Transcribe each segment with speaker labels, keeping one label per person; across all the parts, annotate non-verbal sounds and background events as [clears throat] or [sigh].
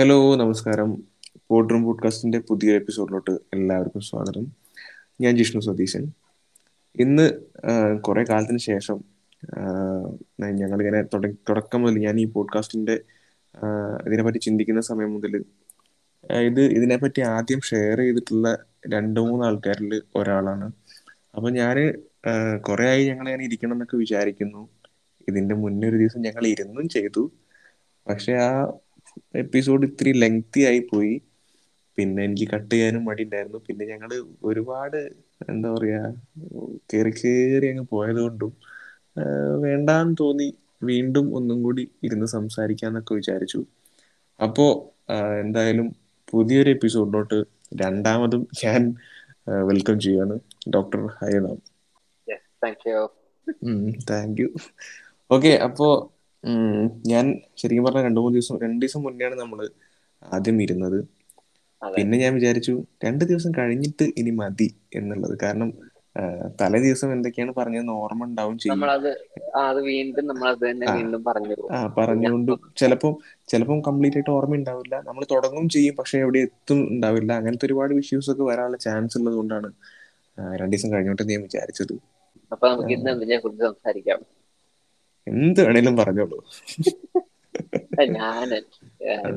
Speaker 1: Hello നമസ്കാരം. പോഡ്റൂം പോഡ്കാസ്റ്റിന്റെ പുതിയ എപ്പിസോഡിലോട്ട് എല്ലാവർക്കും സ്വാഗതം. ഞാൻ ജിഷ്ണു സതീശൻ. ഇന്ന് കുറെ കാലത്തിന് ശേഷം ഞങ്ങളിങ്ങനെ തുടക്കം മുതൽ ഞാൻ ഈ പോഡ്കാസ്റ്റിന്റെ ഇതിനെപ്പറ്റി ചിന്തിക്കുന്ന സമയം മുതൽ ഇത് ഇതിനെപ്പറ്റി ആദ്യം ഷെയർ ചെയ്തിട്ടുള്ള രണ്ട് മൂന്ന് ആൾക്കാരിൽ ഒരാളാണ്. അപ്പൊ ഞാൻ കുറെ ആയി ഞങ്ങൾ ഇങ്ങനെ ഇരിക്കണം എന്നൊക്കെ വിചാരിക്കുന്നു. ഇതിന്റെ മുന്നേ ഒരു ദിവസം ഞങ്ങൾ ഇരുന്നും ചെയ്തു. പക്ഷെ ആ എപ്പിസോഡ് ഇത്തിരി ലെങ്തി ആയി പോയി. പിന്നെ എനിക്ക് കട്ട് ചെയ്യാനും മടി ഉണ്ടായിരുന്നു പിന്നെ ഞങ്ങൾ ഒരുപാട് എന്താ പറയാ കേറി കേറി അങ്ങ് പോയത് കൊണ്ടും വേണ്ടാന്ന് തോന്നി വീണ്ടും ഒന്നും കൂടി ഇരുന്ന് സംസാരിക്കാന്നൊക്കെ വിചാരിച്ചു. അപ്പോ എന്തായാലും പുതിയൊരു എപ്പിസോഡിലോട്ട് രണ്ടാമതും ഞാൻ വെൽക്കം ചെയ്യാണ് ഡോക്ടർ ഹയനാം താങ്ക് യു ഓക്കെ അപ്പോ ഞാൻ ശരിക്കും പറഞ്ഞ രണ്ടു മൂന്ന് ദിവസം രണ്ട് ദിവസം മുന്നെയാണ് നമ്മൾ ആദ്യം ഇരുന്നത്. പിന്നെ ഞാൻ വിചാരിച്ചു രണ്ട് ദിവസം കഴിഞ്ഞിട്ട് ഇനി മതി എന്നുള്ളത്. കാരണം തലേ ദിവസം എന്തൊക്കെയാണ് പറഞ്ഞതെന്ന് ഓർമ്മ ഉണ്ടാവും ചെയ്യും. ആ പറഞ്ഞുകൊണ്ട് ചിലപ്പം ചിലപ്പം കംപ്ലീറ്റ് ആയിട്ട് ഓർമ്മ ഉണ്ടാവില്ല. നമ്മൾ തുടങ്ങും ചെയ്യും പക്ഷെ എവിടെ എത്തും ഉണ്ടാവില്ല. അങ്ങനത്തെ ഒരുപാട് ഇഷ്യൂസ് ഒക്കെ വരാനുള്ള ചാൻസ് ഉള്ളത് കൊണ്ടാണ് രണ്ടു ദിവസം കഴിഞ്ഞോട്ട് ഞാൻ വിചാരിച്ചത്.
Speaker 2: അപ്പൊ നമുക്ക് ഇന്ന് എന്തിനെ കുറിച്ച് സംസാരിക്കാം?
Speaker 1: എന്ത് വേണേലും പറഞ്ഞോളൂ.
Speaker 2: ഞാൻ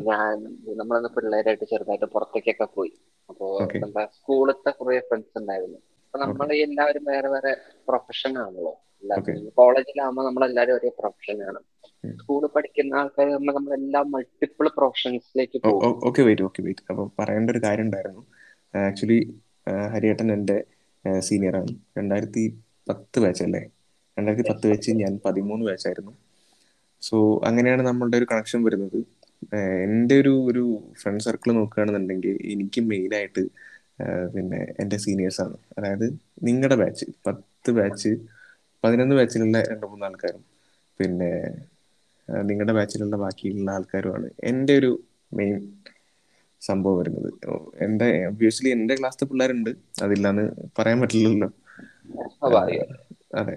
Speaker 2: ഞാൻ നമ്മളന്ന് പിള്ളേരായിട്ട് ചെറുതായിട്ട് പുറത്തേക്കൊക്കെ പോയി. അപ്പോ നമ്മുടെ സ്കൂളത്തെ കുറെ ഫ്രണ്ട്സ് ഉണ്ടായിരുന്നു. അപ്പൊ നമ്മൾ എല്ലാവരും വേറെ വേറെ പ്രൊഫഷൻ ആണല്ലോ. കോളേജിലാകുമ്പോൾ നമ്മളെല്ലാരും ഒരേ പ്രൊഫഷൻ ആണ്. സ്കൂളിൽ പഠിക്കുന്ന ആൾക്കാർ നമ്മൾ നമ്മളെല്ലാം മൾട്ടിപ്പിൾ പ്രൊഫഷൻസിലേക്ക് പോകും.
Speaker 1: ഓക്കെ വെയിറ്റ് ഓക്കെ വെയിറ്റ് അപ്പൊ പറയേണ്ട ഒരു കാര്യം ഉണ്ടായിരുന്നു. ആക്ച്വലി ഹരിയേട്ടൻ എന്റെ സീനിയറാണ്. രണ്ടായിരത്തി പത്ത് ബാച്ച് അല്ലേ? രണ്ടായിരത്തി പത്ത് വെച്ച് ഞാൻ പതിമൂന്ന് വയസ്സായിരുന്നു. സോ അങ്ങനെയാണ് നമ്മളുടെ ഒരു കണക്ഷൻ വരുന്നത്. എന്റെ ഒരു ഒരു ഫ്രണ്ട് സർക്കിൾ നോക്കുകയാണെന്നുണ്ടെങ്കിൽ എനിക്ക് മെയിനായിട്ട് പിന്നെ എന്റെ സീനിയേഴ്സാണ് അതായത് നിങ്ങളുടെ ബാച്ച് പത്ത് ബാച്ച് പതിനൊന്ന് ബാച്ചിലുള്ള രണ്ട് മൂന്ന് ആൾക്കാരും പിന്നെ നിങ്ങളുടെ ബാച്ചിലുള്ള ബാക്കിയുള്ള ആൾക്കാരുമാണ് എന്റെ ഒരു മെയിൻ സംഭവം വരുന്നത്. എന്റെ ഒബ്വിയസ്ലി എന്റെ ക്ലാസ്സിലെ പിള്ളേരുണ്ട്. അതില്ലാന്ന് പറയാൻ പറ്റില്ലല്ലോ. അതെ.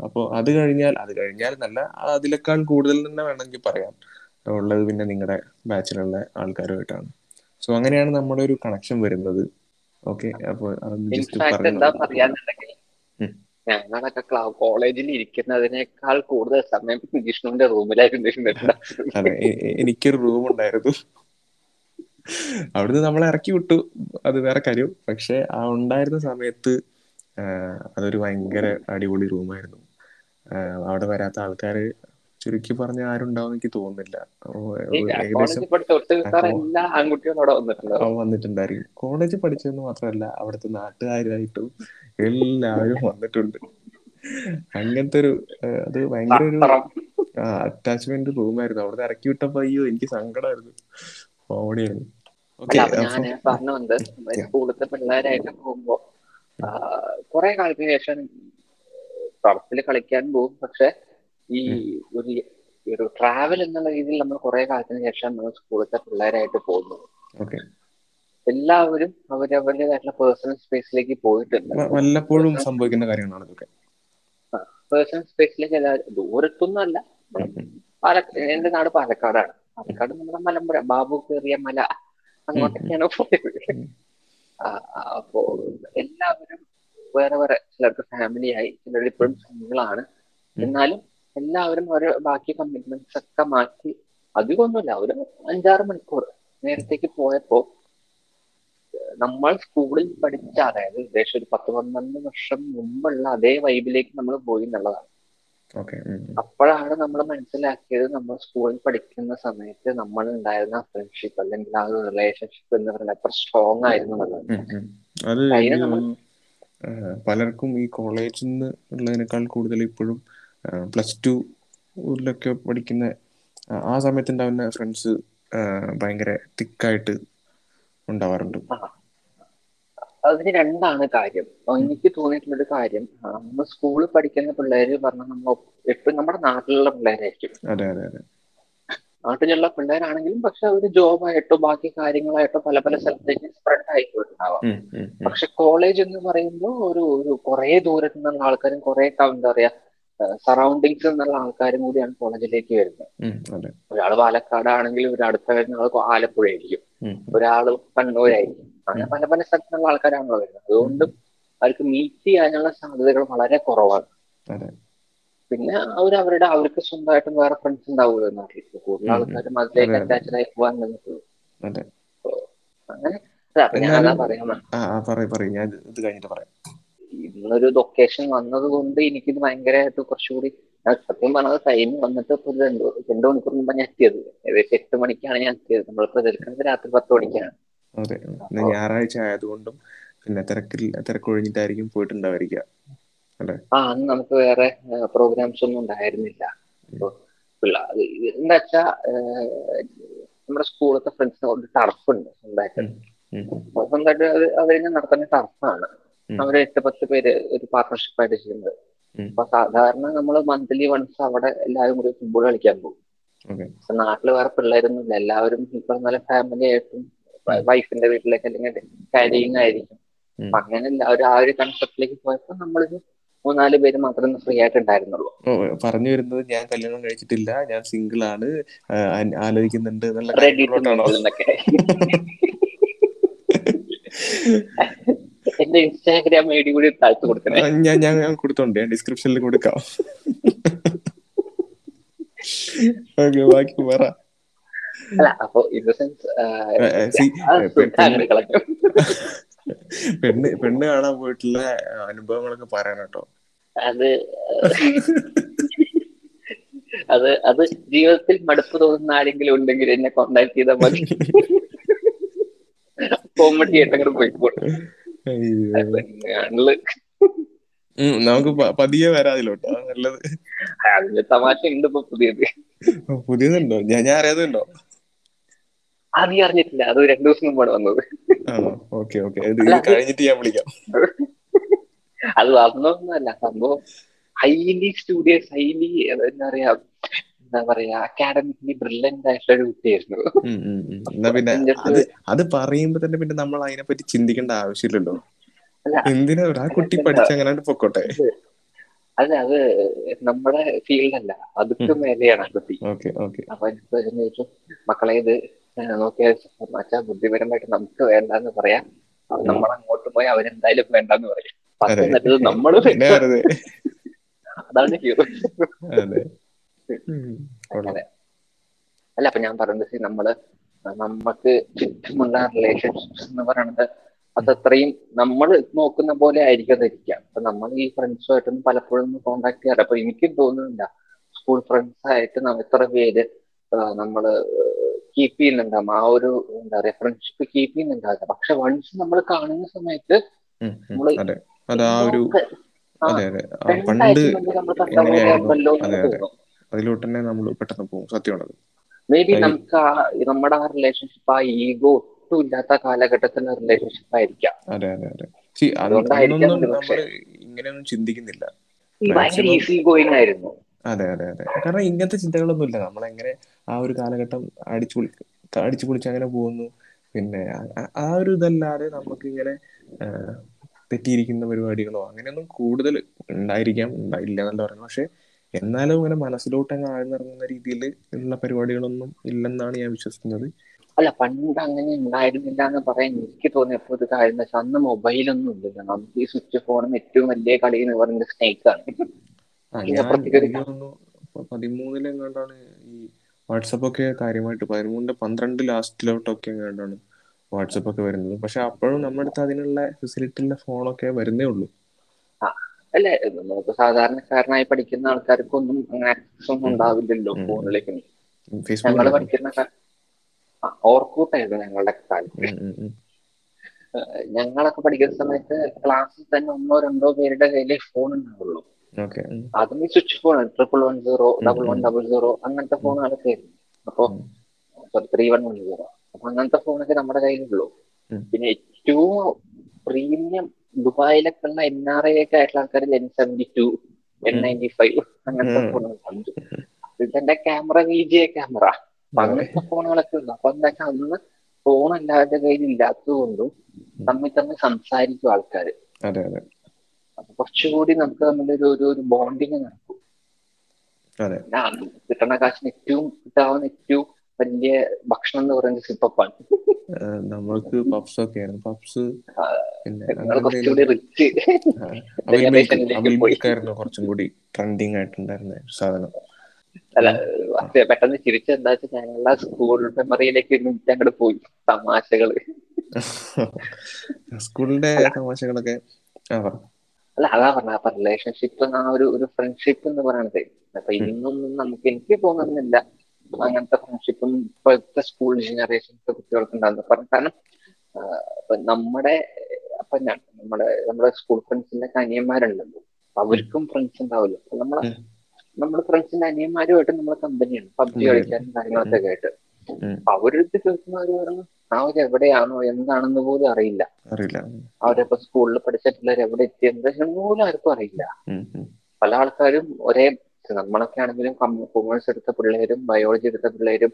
Speaker 1: അപ്പോൾ അത് കഴിഞ്ഞാൽ അത് കഴിഞ്ഞാൽ നല്ല അതിലേക്കാൾ കൂടുതൽ തന്നെ വേണമെങ്കിൽ പറയാം. ഉള്ളത് പിന്നെ നിങ്ങളുടെ ബാച്ചിലുള്ള ആൾക്കാരുമായിട്ടാണ്. സോ അങ്ങനെയാണ് നമ്മുടെ ഒരു കണക്ഷൻ വരുന്നത്. ഓക്കെ അപ്പോൾ
Speaker 2: ഞങ്ങളൊക്കെ കോളേജിൽ ഇരിക്കുന്നതിനേക്കാൾ കൂടുതൽ സമയം വിഷ്ണുവിന്റെ റൂമിലായിരുന്നു
Speaker 1: എനിക്കൊരു റൂം ഉണ്ടായിരുന്നു. അവിടുന്ന് നമ്മളെ ഇറക്കി വിട്ടു. അത് വേറെ കാര്യം. പക്ഷെ ആ ഉണ്ടായിരുന്ന സമയത്ത് അതൊരു ഭയങ്കര അടിപൊളി റൂമായിരുന്നു അവിടെ വരാത്ത ആൾക്കാർ ചുരുക്കി പറഞ്ഞ ആരുണ്ടാവും എനിക്ക് തോന്നുന്നില്ല. വന്നിട്ടുണ്ടായിരിക്കും. കോളേജ് പഠിച്ചതെന്ന് മാത്രമല്ല അവിടുത്തെ നാട്ടുകാരായിട്ടും എല്ലാവരും വന്നിട്ടുണ്ട്. അങ്ങനത്തെ ഒരു അത് ഭയങ്കര ഒരു അറ്റാച്ച്മെന്റ് റൂമായിരുന്നു അവിടെ ഇറക്കി വിട്ടപ്പോ അയ്യോ എനിക്ക് സങ്കടമായിരുന്നു കോമഡിയായിരുന്നു.
Speaker 2: പറഞ്ഞു വന്നത് സ്കൂളത്തെ പിള്ളേരായിട്ട് പോകുമ്പോ കൊറേ കാലത്തിന് ശേഷം ടർഫിൽ കളിക്കാൻ പോകും പക്ഷെ ഈ ഒരു ഒരു ട്രാവൽ എന്നുള്ള രീതിയിൽ നമ്മൾ കുറെ കാലത്തിന് ശേഷം നമ്മൾ സ്കൂളിലത്തെ പിള്ളേരായിട്ട് പോകുന്നത് എല്ലാവരും അവരവരുടേതായിട്ടുള്ള പേഴ്സണൽ സ്പേസിലേക്ക് പോയിട്ടുണ്ട്.
Speaker 1: വല്ലപ്പോഴും സംഭവിക്കുന്ന കാര്യങ്ങളാണ് ഇതൊക്കെ.
Speaker 2: പേഴ്സണൽ സ്പേസിലേക്ക് എല്ലാവരും ദൂരത്തൊന്നും അല്ല പാല എന്റെ നാട് പാലക്കാടാണ്. പാലക്കാട് നമ്മുടെ മലമ്പുഴ ബാബു കയറിയ മല. അങ്ങോട്ടൊക്കെയാണ് പോയത്. അപ്പോ എല്ലാവരും വേറെ വേറെ ചിലർക്ക് ഫാമിലി ആയി ചിലർ ഇപ്പോഴും സിംഗിളാണ് എന്നാലും എല്ലാവരും ഓരോ ബാക്കി കമ്മിറ്റ്മെന്റ്സ് ഒക്കെ മാറ്റി അധികമൊന്നുമില്ല. ഒരു അഞ്ചാറ് മണിക്കൂർ നേരത്തേക്ക് പോയപ്പോ നമ്മൾ സ്കൂളിൽ പഠിച്ച അതായത് ഏകദേശം ഒരു പത്ത് പന്ത്രണ്ട് വർഷം മുമ്പുള്ള അതേ വൈബിലേക്ക് നമ്മൾ പോയി എന്നുള്ളതാണ്. അപ്പോഴാണ് നമ്മൾ മനസ്സിലാക്കിയത് നമ്മൾ സ്കൂളിൽ പഠിക്കുന്ന സമയത്ത് നമ്മൾ ഉണ്ടായിരുന്ന ഫ്രണ്ട്ഷിപ്പ് അല്ലെങ്കിൽ ആ ഒരു റിലേഷൻഷിപ്പ് എന്ന് പറയുന്നത് എത്ര സ്ട്രോങ് ആയിരുന്നു
Speaker 1: എന്നുള്ളത്. പലർക്കും ഈ കോളേജിൽ നിന്ന് ഉള്ളതിനേക്കാൾ കൂടുതൽ ഇപ്പോഴും പ്ലസ് ടുലൊക്കെ പഠിക്കുന്ന ആ സമയത്ത് ഉണ്ടാവുന്ന ഫ്രണ്ട്സ് ഭയങ്കര തിക്കായിട്ട് ഉണ്ടാവാറുണ്ട്.
Speaker 2: അതിന് രണ്ടാണ് കാര്യം. എനിക്ക് തോന്നിയിട്ടുള്ളൊരു കാര്യം നമ്മൾ സ്കൂളിൽ പഠിക്കുന്ന പിള്ളേര് പറഞ്ഞാൽ നമ്മൾ എപ്പോഴും നമ്മുടെ നാട്ടിലുള്ള പിള്ളേരായിരിക്കും.
Speaker 1: അതെ അതെ അതെ.
Speaker 2: നാട്ടിലുള്ള പിള്ളേരാണെങ്കിലും പക്ഷെ അവർ ജോബായിട്ടോ ബാക്കി കാര്യങ്ങളായിട്ടോ പല പല സ്ഥലത്തേക്ക് സ്പ്രെഡ് ആയിട്ടുണ്ടാവാം പക്ഷെ കോളേജ് എന്ന് പറയുമ്പോൾ ഒരു ഒരു കുറെ ദൂരത്തു നിന്നുള്ള ആൾക്കാരും കുറെ എന്താ പറയാ സറൗണ്ടിങ്സ് എന്നുള്ള ആൾക്കാരും കൂടിയാണ് കോളേജിലേക്ക് വരുന്നത്. ഒരാൾ പാലക്കാടാണെങ്കിൽ ഒരു അടുത്ത വരുന്ന ആൾ ആലപ്പുഴ ആയിരിക്കും
Speaker 1: ഉം,
Speaker 2: ഒരാൾ കണ്ണൂരായിരിക്കും. അങ്ങനെ പല പല സ്ഥലത്തുള്ള ആൾക്കാരാണല്ലോ വരുന്നത് അതുകൊണ്ട് അവർക്ക് മീറ്റ് ചെയ്യാനുള്ള സാധ്യതകൾ വളരെ കുറവാണ്. പിന്നെ അവർ അവരുടെ അവർക്ക് സ്വന്തമായിട്ടും വേറെ ഫ്രണ്ട്സ് ഉണ്ടാവുമല്ലോ നാട്ടിൽ കൂടുതൽ. ആൾക്കാരും അതിലേക്ക്
Speaker 1: അതെ, അതെ.
Speaker 2: അറ്റാച്ച്ഡ് ആയി പോകാൻ നിന്നിട്ടുള്ളൂ. അങ്ങനെ. ഇന്നൊരു ലൊക്കേഷൻ വന്നത്. കൊണ്ട് എനിക്കിത് ഭയങ്കരമായിട്ട് കുറച്ചുകൂടി സത്യം പറഞ്ഞത് ടൈം വന്നിട്ട് ഇപ്പൊ ഒരു രണ്ട് രണ്ട് മണിക്കൂർ മുമ്പ് ഞാൻ എത്തിയത്. ഏകദേശം എട്ട് മണിക്കാണ് ഞാൻ എത്തിയത്. നമ്മൾ പ്രചരിക്കുന്നത് രാത്രി പത്ത് മണിക്കാണ്.
Speaker 1: അതെ. ഞായറാഴ്ച ആയതുകൊണ്ടും പിന്നെ തിരക്കിൽ തിരക്കൊഴിഞ്ഞിട്ടായിരിക്കും പോയിട്ടുണ്ടാവായിരിക്കുക
Speaker 2: ആ അന്ന് നമുക്ക് വേറെ പ്രോഗ്രാംസ് ഒന്നും ഉണ്ടായിരുന്നില്ല. അപ്പൊ എന്താ വെച്ചാ നമ്മുടെ സ്കൂളത്തെ ഫ്രണ്ട്സിന് ഒരു ടർഫ് ഉണ്ട് സ്വന്തമായിട്ട് സ്വന്തമായിട്ട് അത് അവരിങ്ങനെ നടത്തുന്ന ടർഫാണ് അവർ എട്ട് പത്ത് പേര് ഒരു പാർട്ട്ണർഷിപ്പ് ആയിട്ട് ചെയ്യുന്നത്. അപ്പൊ സാധാരണ നമ്മൾ മന്ത്ലി വൺസ് അവിടെ എല്ലാവരും കൂടി ഫുട്ബോൾ കളിക്കാൻ പോകും. നാട്ടിൽ വേറെ പിള്ളേരൊന്നും ഇല്ല എല്ലാവരും ഇപ്പൊ നല്ല ഫാമിലി ആയിട്ടും വൈഫിന്റെ വീട്ടിലേക്ക് അല്ലെങ്കിൽ കാരിങ് ആയിരിക്കും. അപ്പൊ അങ്ങനെ എല്ലാവരും ആ ഒരു കൺസെപ്റ്റിലേക്ക് പോയപ്പോ നമ്മളൊരു മൂന്നാൽ പേര് മാത്രമേ ഫ്രീ ആയിട്ട് ഉണ്ടായിരുന്നുള്ളൂ.
Speaker 1: പറഞ്ഞു വരുന്നത് ഞാൻ കല്യാണം കഴിച്ചിട്ടില്ല. ഞാൻ സിംഗിൾ ആണ്. ആലോചിക്കുന്നുണ്ട് [laughs]
Speaker 2: എന്റെ ഇൻസ്റ്റാഗ്രാം ഐ ഡി കൂടി താഴ്ത്തു കൊടുക്കണേ.
Speaker 1: ഞാൻ ഞാൻ ഞാൻ കൊടുത്തോണ്ട് ഞാൻ ഡിസ്ക്രിപ്ഷനിൽ കൊടുക്കാം. [laughs] ഓക്കെ ബാക്കി പറ.
Speaker 2: അല്ല അപ്പൊ ഇൻ ദ സെൻസ്
Speaker 1: പെണ്ണ് പെണ്ണ് കാണാൻ പോയിട്ടുള്ള അനുഭവങ്ങളൊക്കെ പറയാൻ കേട്ടോ.
Speaker 2: അത് അത് അത് ജീവിതത്തിൽ മടുപ്പ് തോന്നുന്ന ആരെങ്കിലും ഉണ്ടെങ്കിൽ എന്നെ കോണ്ടാക്ട് ചെയ്താൽ മതി. കോമഡി ആയിട്ട് അങ്ങനെ പോയിക്കോട്ടെ
Speaker 1: നമുക്ക് പതിയെ വരാതിലോട്ടോ നല്ലത്.
Speaker 2: അതിന്റെ തമാശ ഉണ്ട് ഇപ്പൊ പുതിയത്.
Speaker 1: പുതിയതുണ്ടോ? ഞാൻ ഞാൻ അറിയാതുണ്ടോ
Speaker 2: അത് നീ അറിഞ്ഞിട്ടില്ല. അത് രണ്ടു ദിവസം മുമ്പാണ് വന്നത്.
Speaker 1: Okay okay. കഴിഞ്ഞിട്ട് ഞാൻ വിളിക്കാം. [laughs]
Speaker 2: അത് വന്നൊന്നല്ല സംഭവം ഹൈലി സ്റ്റുഡിയസ് ഹൈലി എന്താ പറയാ എന്താ പറയാ അക്കാഡമിക്കലി ബ്രില്യന്റ് ആയിട്ടുള്ള ഒരു കുട്ടിയായിരുന്നു.
Speaker 1: എന്നാ പിന്നെ അത് അത് പറയുമ്പോ തന്നെ പിന്നെ നമ്മൾ അതിനെ പറ്റി ചിന്തിക്കേണ്ട ആവശ്യമില്ലല്ലോ. എന്തിനാ ആ കുട്ടി പഠിച്ച അങ്ങനെ പൊക്കോട്ടെ?
Speaker 2: അല്ല അത് നമ്മുടെ ഫീൽഡ് അല്ല അതുക്ക് മേലെയാണ് ആ കുട്ടി
Speaker 1: ഓക്കെ ഓക്കെ.
Speaker 2: അപ്പൊ മക്കളെ ഇത് നോക്കിയാൽ മച്ചാ ബുദ്ധിപരമായിട്ട് നമുക്ക് വേണ്ടെന്ന് പറയാം. നമ്മൾ അങ്ങോട്ട് പോയി അവരെന്തായാലും വേണ്ടെന്ന് പറയും. പക്ഷെ എന്നിട്ട്
Speaker 1: വെറുതെ.
Speaker 2: അതാണ് അല്ല അപ്പൊ ഞാൻ പറയുന്നത് see, നമ്മൾ നമുക്ക് ചുറ്റുമുള്ള റിലേഷൻഷിപ്സ് എന്ന് പറയുന്നത് അത് അത്രയും നമ്മൾ നോക്കുന്ന പോലെ ആയിരിക്കും അതിരിക്കുക അപ്പൊ നമ്മൾ ഈ ഫ്രണ്ട്സുമായിട്ടൊന്നും പലപ്പോഴും കോണ്ടാക്ട് ചെയ്യാറ് അപ്പൊ എനിക്കും തോന്നുന്നില്ല സ്കൂൾ ഫ്രണ്ട്സ് ആയിട്ട് ഇത്ര പേര് നമ്മൾ കീപ്പ് ചെയ്യുന്നുണ്ടാകും ആ ഒരു എന്താ പറയാ ഫ്രണ്ട്ഷിപ്പ് കീപ്പ് ചെയ്യുന്നുണ്ടാവില്ല. പക്ഷെ വൺസ് നമ്മൾ കാണുന്ന സമയത്ത്
Speaker 1: പണ്ട് അതിലോട്ട് തന്നെ. നമ്മൾ പെട്ടെന്ന് പോകും. സത്യമാണത്.
Speaker 2: മേ ബി നമുക്ക് ആ നമ്മുടെ ആ റിലേഷൻഷിപ്പ് ആ ഈഗോ ഒട്ടും ഇല്ലാത്ത കാലഘട്ടത്തിലെ റിലേഷൻഷിപ്പ് ആയിരിക്കാം.
Speaker 1: അതെ അതെ അതെ. ഇങ്ങനെയൊന്നും ചിന്തിക്കുന്നില്ല.
Speaker 2: ഭയങ്കര ഈസി ഗോയിങ് ആയിരുന്നു.
Speaker 1: അതെ അതെ അതെ. കാരണം ഇങ്ങനത്തെ ചിന്തകളൊന്നും ഇല്ല. നമ്മളെങ്ങനെ ആ ഒരു കാലഘട്ടം അടിച്ചു പൊളി അടിച്ചു പൊളിച്ച് അങ്ങനെ പോകുന്നു. പിന്നെ ആ- ഒരു ഇതല്ലാതെ നമുക്ക് ഇങ്ങനെ തെറ്റിയിരിക്കുന്ന പരിപാടികളോ അങ്ങനെയൊന്നും കൂടുതൽ ഉണ്ടായിരിക്കാം ഉണ്ടായില്ല എന്നല്ല പറയുന്നത്. പക്ഷെ എന്നാലും ഇങ്ങനെ മനസ്സിലോട്ട് അങ്ങ് ആഴ്ന്നിറങ്ങുന്ന രീതിയിൽ ഉള്ള പരിപാടികളൊന്നും ഇല്ലെന്നാണ് ഞാൻ വിശ്വസിക്കുന്നത്.
Speaker 2: അല്ല പണ്ട് അങ്ങനെ ഉണ്ടായിരുന്നില്ല എന്ന് പറയാൻ എനിക്ക് തോന്നിയപ്പോൾ ഒരു കാര്യം എന്ന് വെച്ചാൽ അന്ന് മൊബൈലൊന്നും ഇല്ലല്ലോ. നമുക്ക് ഈ സ്വിച്ച് ഫോണും ഏറ്റവും വലിയ കളി എന്ന് പറയുന്നത് സ്നേക്ക് ആണ്.
Speaker 1: ആ ഞാൻ
Speaker 2: അപ്പുറത്തേക്ക് ഒരു
Speaker 1: എനിക്ക് തോന്നുന്നു പതിമൂന്നിലെങ്ങാണ്ടാണ് ഈ വാട്സപ്പ് ഒക്കെ കാര്യമായിട്ട് പതിമൂന്നിന്റെ പന്ത്രണ്ട് ലാസ്റ്റിലോട്ടൊക്കെ എങ്ങാണ്ടാണ് വാട്സപ്പ് ഒക്കെ വരുന്നത്. പക്ഷെ അപ്പോഴും നമ്മുടെ അടുത്ത് അതിനുള്ള ഫെസിലിറ്റി ഉള്ള ഫോണൊക്കെ വരുന്നേ ഉള്ളൂ.
Speaker 2: അല്ലെ? നമുക്ക് സാധാരണക്കാരനായി പഠിക്കുന്ന ആൾക്കാർക്കൊന്നും അങ്ങനെ ആക്സസ് ഒന്നും ഉണ്ടാവില്ലല്ലോ. ഫോണിലേക്ക്. ഞങ്ങൾ പഠിക്കുന്ന ഓർക്കൂട്ടായിരുന്നു ഞങ്ങളുടെ കാലത്ത്. ഞങ്ങളൊക്കെ പഠിക്കുന്ന സമയത്ത് ക്ലാസ്സിൽ തന്നെ ഒന്നോ രണ്ടോ പേരുടെ കയ്യിലേ ഫോൺ ഉണ്ടാവുള്ളൂ. അതും ഈ switch phone triple one zero double one. Double zero അങ്ങനത്തെ ഫോണുകളൊക്കെ ആയിരുന്നു അപ്പൊ ത്രീ വൺ വൺ സീറോ അപ്പൊ അങ്ങനത്തെ ഫോണൊക്കെ നമ്മുടെ കയ്യിലുള്ളൂ. പിന്നെ ഏറ്റവും പ്രീമിയം ദുബായിലൊക്കെ ഉള്ള എൻ ആർ ഐ ഒക്കെ ആയിട്ടുള്ള ആൾക്കാർ N seventy two N. Ninety five അങ്ങനത്തെ
Speaker 1: ഫോണുകളുണ്ട്
Speaker 2: ഫോണുകൾ കണ്ടു ഇതിന്റെ ക്യാമറ വി ജി ക്യാമറ അങ്ങനത്തെ ഫോണുകളൊക്കെ ഉണ്ട് അപ്പൊ എന്താ അന്ന് ഫോൺ എല്ലാവരുടെ കയ്യിൽ ഇല്ലാത്തത് കൊണ്ടും തമ്മിൽ തമ്മിൽ സംസാരിക്കും ആൾക്കാർ അപ്പൊ കുറച്ചുകൂടി നമുക്ക് തമ്മിലൊരു ഒരു ബോണ്ടിങ് നടക്കും. പിന്നെ കിട്ടുന്ന കാശിന് ഏറ്റവും കിട്ടാവുന്ന ഏറ്റവും വലിയ ഭക്ഷണം എന്ന് പറയുന്നത് സിപ്പപ്പാണ്.
Speaker 1: നമ്മൾക്ക് പപ്സ് ഒക്കെ ആയിരുന്നു പപ്സ് കുറച്ചും കൂടി ട്രെൻഡിങ് ആയിട്ടുണ്ടായിരുന്ന സാധനം.
Speaker 2: അല്ല പെട്ടെന്ന് ചിരിച്ചെന്താ വെച്ചാൽ ഞങ്ങളുടെ സ്കൂൾ മെമ്മറിയിലേക്ക് അങ്ങോട്ട് പോയി തമാശകൾ. [laughs]
Speaker 1: സ്കൂളിന്റെ തമാശകളൊക്കെ ആ പറ.
Speaker 2: അല്ല അതാ പറഞ്ഞ അപ്പൊ റിലേഷൻഷിപ്പ് ആ ഒരു ഒരു ഫ്രണ്ട്ഷിപ്പ് എന്ന് പറയുന്നത് അപ്പൊ. ഇന്നൊന്നും നമുക്ക് എനിക്ക് തോന്നുന്നില്ല അങ്ങനത്തെ ഫ്രണ്ട്ഷിപ്പും ഇപ്പോഴത്തെ സ്കൂൾ ജനറേഷൻസ് കുട്ടികൾക്ക് ഉണ്ടാകുന്നു കാരണം നമ്മുടെ അപ്പൊ ഞാൻ നമ്മുടെ നമ്മുടെ സ്കൂൾ ഫ്രണ്ട്സിന്റെ അനിയന്മാരുണ്ടല്ലോ. അപ്പൊ അവർക്കും ഫ്രണ്ട്സ് ഉണ്ടാവില്ല അപ്പൊ നമ്മളെ. നമ്മുടെ ഫ്രണ്ട്സിന്റെ അനിയന്മാരുമായിട്ട് നമ്മളെ കമ്പനിയാണ് പബ്ജി. കളിക്കാനും കാര്യങ്ങളൊക്കെ ആയിട്ട്. അവരെടുത്ത് ചോദിക്കുന്നവര് പറഞ്ഞു അവർ എവിടെയാണോ എന്താണെന്ന് പോലും അറിയില്ല.
Speaker 1: അറിയില്ല.
Speaker 2: അവരിപ്പോ സ്കൂളിൽ പഠിച്ച പിള്ളേർ എവിടെ എത്തി എന്താ പോലും ആർക്കും അറിയില്ല. പല ആൾക്കാരും ഒരേ നമ്മളൊക്കെ ആണെങ്കിലും കൊമേഴ്സ് എടുത്ത പിള്ളേരും ബയോളജി എടുത്ത പിള്ളേരും